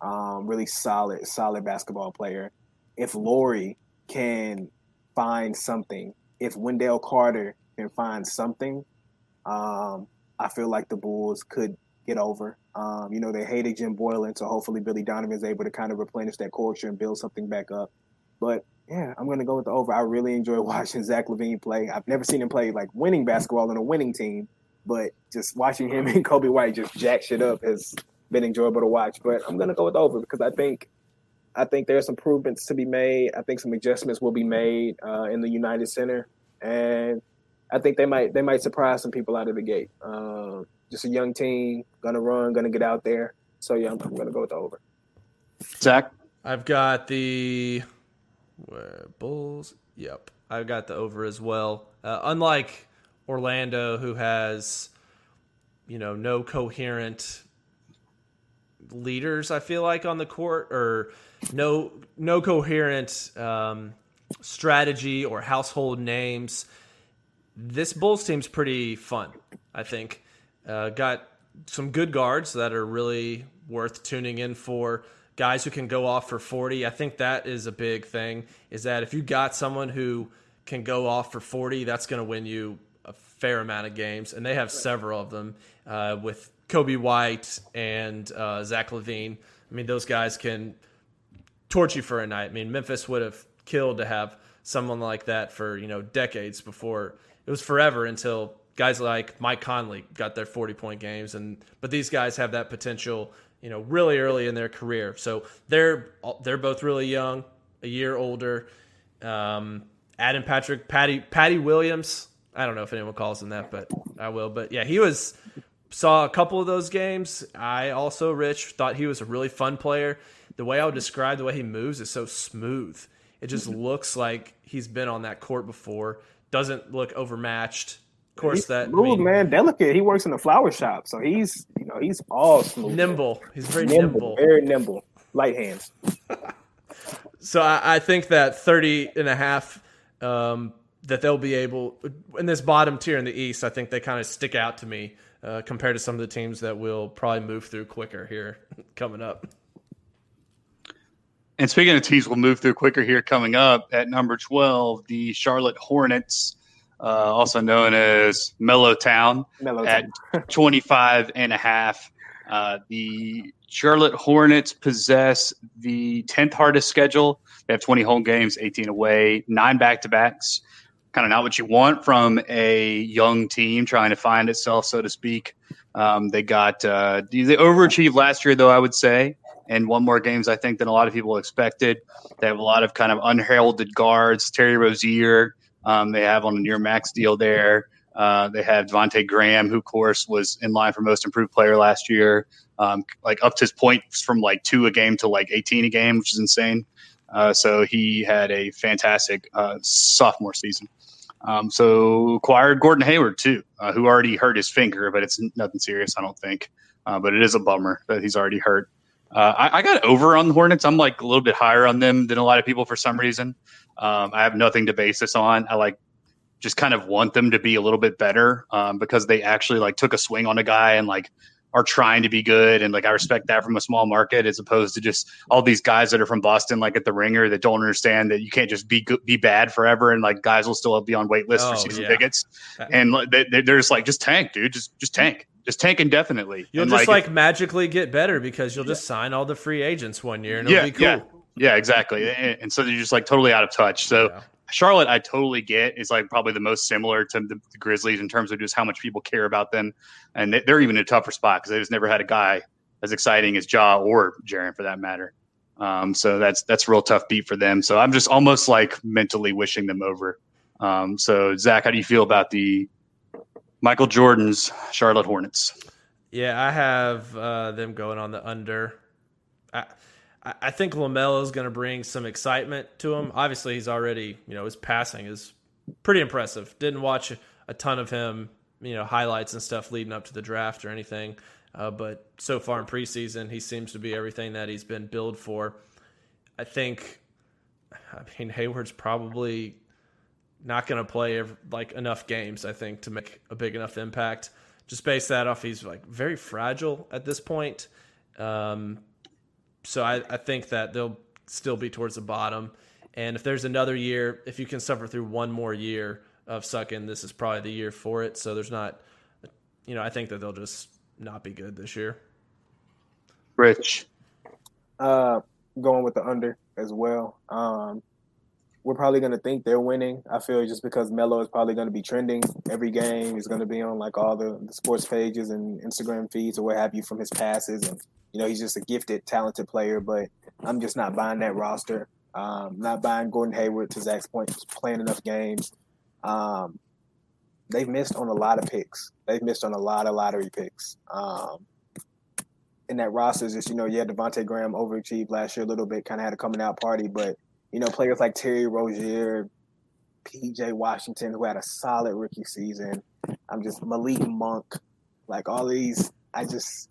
Um, really solid, solid basketball player. If Lauri can find something, if Wendell Carter can find something, um, I feel like the Bulls could get over. Um, you know, they hated Jim Boylen, so hopefully Billy Donovan is able to kind of replenish that culture and build something back up. But yeah, I'm gonna go with the over. I really enjoy watching Zach LaVine play. I've never seen him play like winning basketball in a winning team, but just watching him and Coby White just jack shit up has been enjoyable to watch. But I'm gonna go with over because I think I think there's improvements to be made. I think some adjustments will be made uh, in the United Center, and I think they might they might surprise some people out of the gate. Uh, just a young team, gonna run, gonna get out there. So yeah, I'm, I'm gonna go with the over. Zach, I've got the where Bulls. Yep, I got the over as well. Uh, unlike Orlando, who has you know no coherent leaders, I feel like on the court or no no coherent um, strategy or household names. This Bulls team's pretty fun. I think uh, got some good guards that are really worth tuning in for guys who can go off for 40. I think that is a big thing is that if you got someone who can go off for 40, that's going to win you a fair amount of games. And they have several of them uh, with Coby White and uh, Zach LaVine. I mean, those guys can torch you for a night. I mean, Memphis would have killed to have someone like that for, you know, decades before. It was forever until guys like Mike Conley got their 40 point games and but these guys have that potential you know, really early in their career. So they're they're both really young, a year older. Um, Adam Patrick, Patty Patty Williams. I don't know if anyone calls him that, but I will. But yeah, he was saw a couple of those games. I also, Rich, thought he was a really fun player. The way I would describe the way he moves is so smooth. It just looks like he's been on that court before. Doesn't look overmatched. Of course, he's that smooth I mean, man, delicate. He works in the flower shop, so he's you know he's all smooth, nimble. Man. He's very nimble, nimble, very nimble, light hands. so I, I, think that 30 and a half um, that they'll be able in this bottom tier in the East. I think they kind of stick out to me uh, compared to some of the teams that will probably move through quicker here coming up. And speaking of teams, we'll move through quicker here coming up at number 12, the Charlotte Hornets, uh, also known as Mellow Town, Mellow at 25 and a half. Uh, the Charlotte Hornets possess the 10th hardest schedule. They have 20 home games, 18 away, nine back to backs. Kind of not what you want from a young team trying to find itself, so to speak. Um, they got uh, they overachieved last year, though I would say and won more games, I think, than a lot of people expected. They have a lot of kind of unheralded guards. Terry Rozier, um, they have on a near max deal there. Uh, they have Devonte Graham, who, of course, was in line for most improved player last year, um, like up to his points from like two a game to like 18 a game, which is insane. Uh, so he had a fantastic uh, sophomore season. Um, so acquired Gordon Hayward too, uh, who already hurt his finger, but it's nothing serious, I don't think. Uh, but it is a bummer that he's already hurt. Uh, I, I, got over on the Hornets. I'm like a little bit higher on them than a lot of people for some reason. Um, I have nothing to base this on. I like just kind of want them to be a little bit better um, because they actually like took a swing on a guy and like are trying to be good and like I respect that from a small market as opposed to just all these guys that are from Boston like at the ringer that don't understand that you can't just be good, be bad forever and like guys will still be on wait lists oh, for season yeah. tickets and they, they're just like just tank dude just just tank just tank indefinitely. You'll and just like, like, magically get better because you'll just sign all the free agents one year and it'll yeah, be cool. Yeah, exactly. And, and, so they're just like totally out of touch. So yeah. Charlotte, I totally get is like probably the most similar to the, the, Grizzlies in terms of just how much people care about them, and they, are even in a tougher spot because they just never had a guy as exciting as Ja or Jaren for that matter. Um, so that's that's a real tough beat for them. So I'm just almost like mentally wishing them over. Um, so Zach, how do you feel about the Michael Jordan's Charlotte Hornets. Yeah, I have uh, them going on the under. I, I think LaMelo is going to bring some excitement to him. Obviously, he's already, you know, his passing is pretty impressive. Didn't watch a ton of him, you know, highlights and stuff leading up to the draft or anything. Uh, but so far in preseason, he seems to be everything that he's been billed for. I think, I mean, Hayward's probably not going to play like enough games, I think, to make a big enough impact. Just base that off, he's like very fragile at this point. Um, so I, I think that they'll still be towards the bottom. And if there's another year, if you can suffer through one more year of sucking, this is probably the year for it. So there's not, you know, I think that they'll just not be good this year. Rich. Uh, going with the under as well. Um, we're probably going to think they're winning. I feel just because Melo is probably going to be trending every game. He's going to be on like all the, the, sports pages and Instagram feeds or what have you from his passes. And, you know, he's just a gifted, talented player, but I'm just not buying that roster. Um, not buying Gordon Hayward to Zach's point, playing enough games. Um, they've missed on a lot of picks. They've missed on a lot of lottery picks. Um, and that roster is just, you know, yeah, Devonte Graham overachieved last year a little bit, kind of had a coming out party, but you know, players like Terry Rozier, PJ Washington, who had a solid rookie season. I'm just Malik Monk, like all these. I just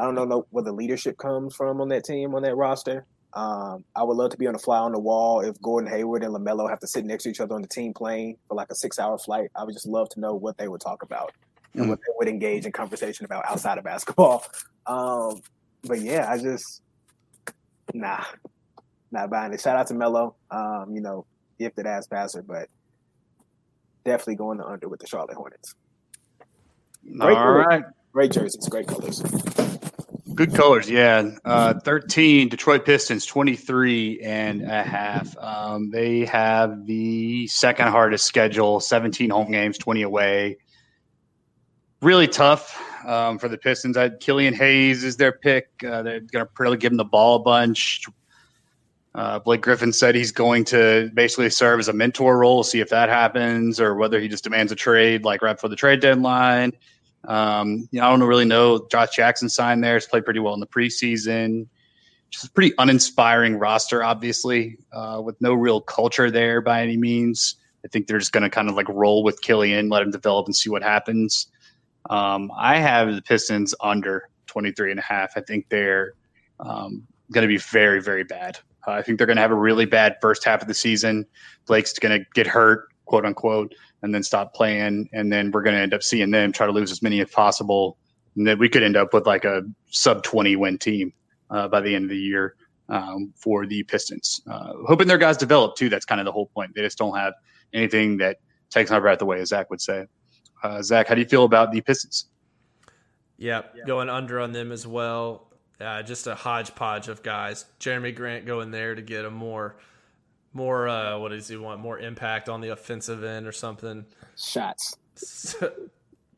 I don't know where the leadership comes from on that team on that roster. Um, I would love to be on a fly on the wall if Gordon Hayward and LaMelo have to sit next to each other on the team plane for like a six hour flight. I would just love to know what they would talk about and mm-hmm. what they would engage in conversation about outside of basketball. Um, but yeah, I just nah, not buying it. Shout out to Melo, um, you know, gifted ass passer, but definitely going to under with the Charlotte Hornets. Great All right, great jerseys, great colors. Good colors, yeah. Uh, 13, Detroit Pistons, 23 and a half. Um, they have the second hardest schedule, 17 home games, 20 away. Really tough um, for the Pistons. I, Killian Hayes is their pick. Uh, they're going to probably give him the ball a bunch. Uh, Blake Griffin said he's going to basically serve as a mentor role, see if that happens, or whether he just demands a trade like right for the trade deadline. Um, you know, I don't really know. Josh Jackson signed there. He's played pretty well in the preseason. Just a pretty uninspiring roster, obviously, uh, with no real culture there by any means. I think they're just going to kind of like roll with Killian, let him develop and see what happens. Um, I have the Pistons under 23 and a half. I think they're um, going to be very, very bad. Uh, I think they're going to have a really bad first half of the season. Blake's going to get hurt, quote unquote, and then stop playing. And then we're going to end up seeing them try to lose as many as possible. And then we could end up with like a sub 20 win team uh, by the end of the year um, for the Pistons. Uh, hoping their guys develop too. That's kind of the whole point. They just don't have anything that takes my breath away, as Zach would say. Uh, Zach, how do you feel about the Pistons? Yeah, going under on them as well. Uh, just a hodgepodge of guys. Jerami Grant going there to get a more, more. Uh, what does he want? More impact on the offensive end or something. Shots. So,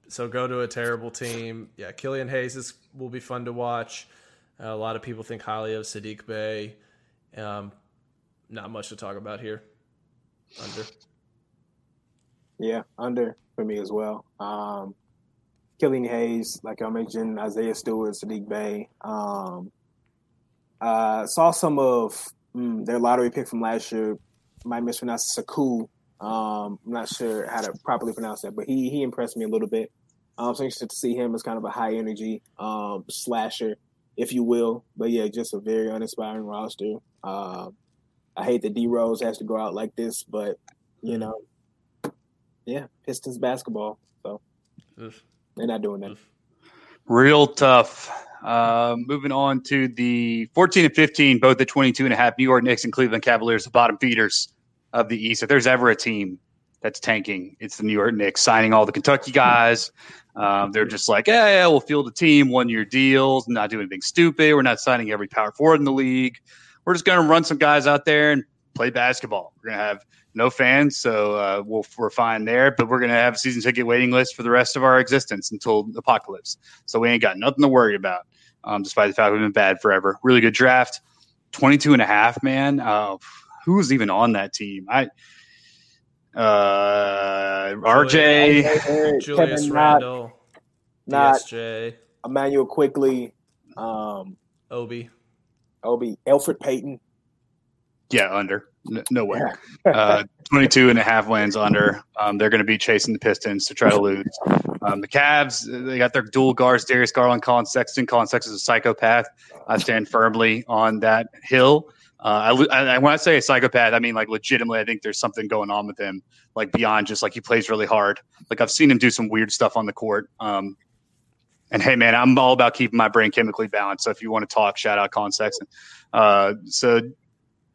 so go to a terrible team. Yeah, Killian Hayes is, will be fun to watch. Uh, a lot of people think highly of Saddiq Bey. Um, not much to talk about here. Under. Yeah, under for me as well. Um, Killian Hayes, like I mentioned, Isaiah Stewart, Saddiq Bey. Um, uh, saw some of mm, their lottery pick from last year. Might mispronounce Saku. Um, I'm not sure how to properly pronounce that, but he he impressed me a little bit. Um, so interested to see him as kind of a high energy um, slasher, if you will. But yeah, just a very uninspiring roster. Um, I hate that D Rose has to go out like this, but you know, yeah, Pistons basketball. So they're not doing that. Real tough. Uh, moving on to the 14 and 15, both the 22 and a half New York Knicks and Cleveland Cavaliers, the bottom feeders of the East. If there's ever a team that's tanking, it's the New York Knicks, signing all the Kentucky guys. Um, they're just like, yeah, yeah, we'll field a team, one year deals, not doing anything stupid. We're not signing every power forward in the league. We're just going to run some guys out there and play basketball. We're going to have no fans, so uh, we we are fine there. But we're going to have a season ticket waiting list for the rest of our existence until apocalypse. So we ain't got nothing to worry about, um, despite the fact we've been bad forever. Really good draft. 22 and a half, man. Uh, who was even on that team? I uh, RJ, Julius Randle, not, DSJ, Immanuel Quickley, um, Obi, Obi, Elfrid Payton. Yeah, under. No, no way. Uh, 22 and a half wins under. Um, they're going to be chasing the Pistons to try to lose. Um, the Cavs, they got their dual guards, Darius Garland, Collin Sexton. Collin Sexton is a psychopath. I stand firmly on that hill. Uh, I, I, when I say a psychopath, I mean like legitimately. I think there's something going on with him, like beyond just like he plays really hard. Like I've seen him do some weird stuff on the court. Um, and hey, man, I'm all about keeping my brain chemically balanced. So if you want to talk, shout out Collin Sexton. Uh, so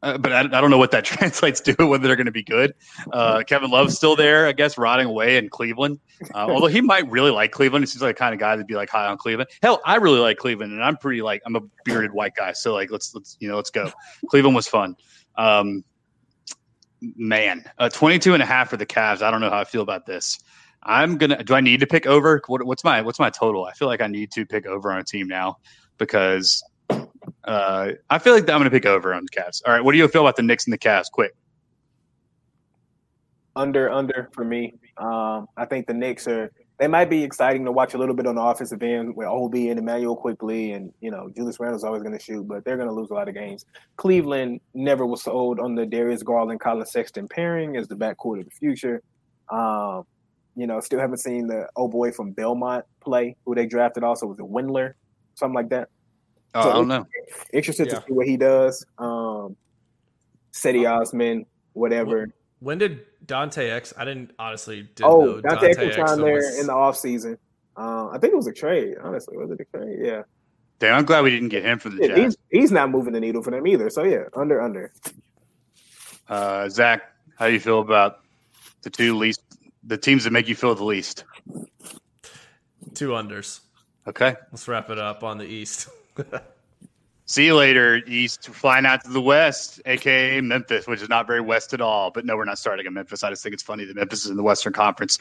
uh, but I, I, don't know what that translates to, whether they're going to be good. Uh, Kevin Love's still there, I guess, rotting away in Cleveland. Uh, although he might really like Cleveland. He seems like the kind of guy that'd be like high on Cleveland. Hell, I really like Cleveland, and I'm pretty like I'm a bearded white guy, so like let's let's you know let's go. Cleveland was fun. Um, man, uh, 22 and a half for the Cavs. I don't know how I feel about this. I'm gonna. Do I need to pick over? What, what's my what's my total? I feel like I need to pick over on a team now because uh, I feel like I'm going to pick over on the Cavs. All right, what do you feel about the Knicks and the Cavs? Quick. Under, under for me. Um, I think the Knicks are. They might be exciting to watch a little bit on the offensive end with Obi and Immanuel Quickley, and you know Julius Randle's always going to shoot, but they're going to lose a lot of games. Cleveland never was sold on the Darius Garland Collin Sexton pairing as the backcourt of the future. Um, you know, still haven't seen the old boy from Belmont play, who they drafted also was a Windler, something like that. Oh, so I don't know. Interested yeah. to see what he does. Um, Cedi Osman, whatever. When did Dante Exum? I didn't honestly. Didn't oh, Dante, Dante Exum was on there was... in the off season. Uh, I think it was a trade. Honestly, was it a trade? Yeah. Damn, I'm glad we didn't get him for the yeah, Jazz. He's, he's not moving the needle for them either. So yeah, under under. Uh, Zach, how do you feel about the two least the teams that make you feel the least? Two unders. Okay. Let's wrap it up on the East. See you later, East. Flying out to the West, aka Memphis, which is not very West at all. But no, we're not starting in Memphis. I just think it's funny that Memphis is in the Western Conference.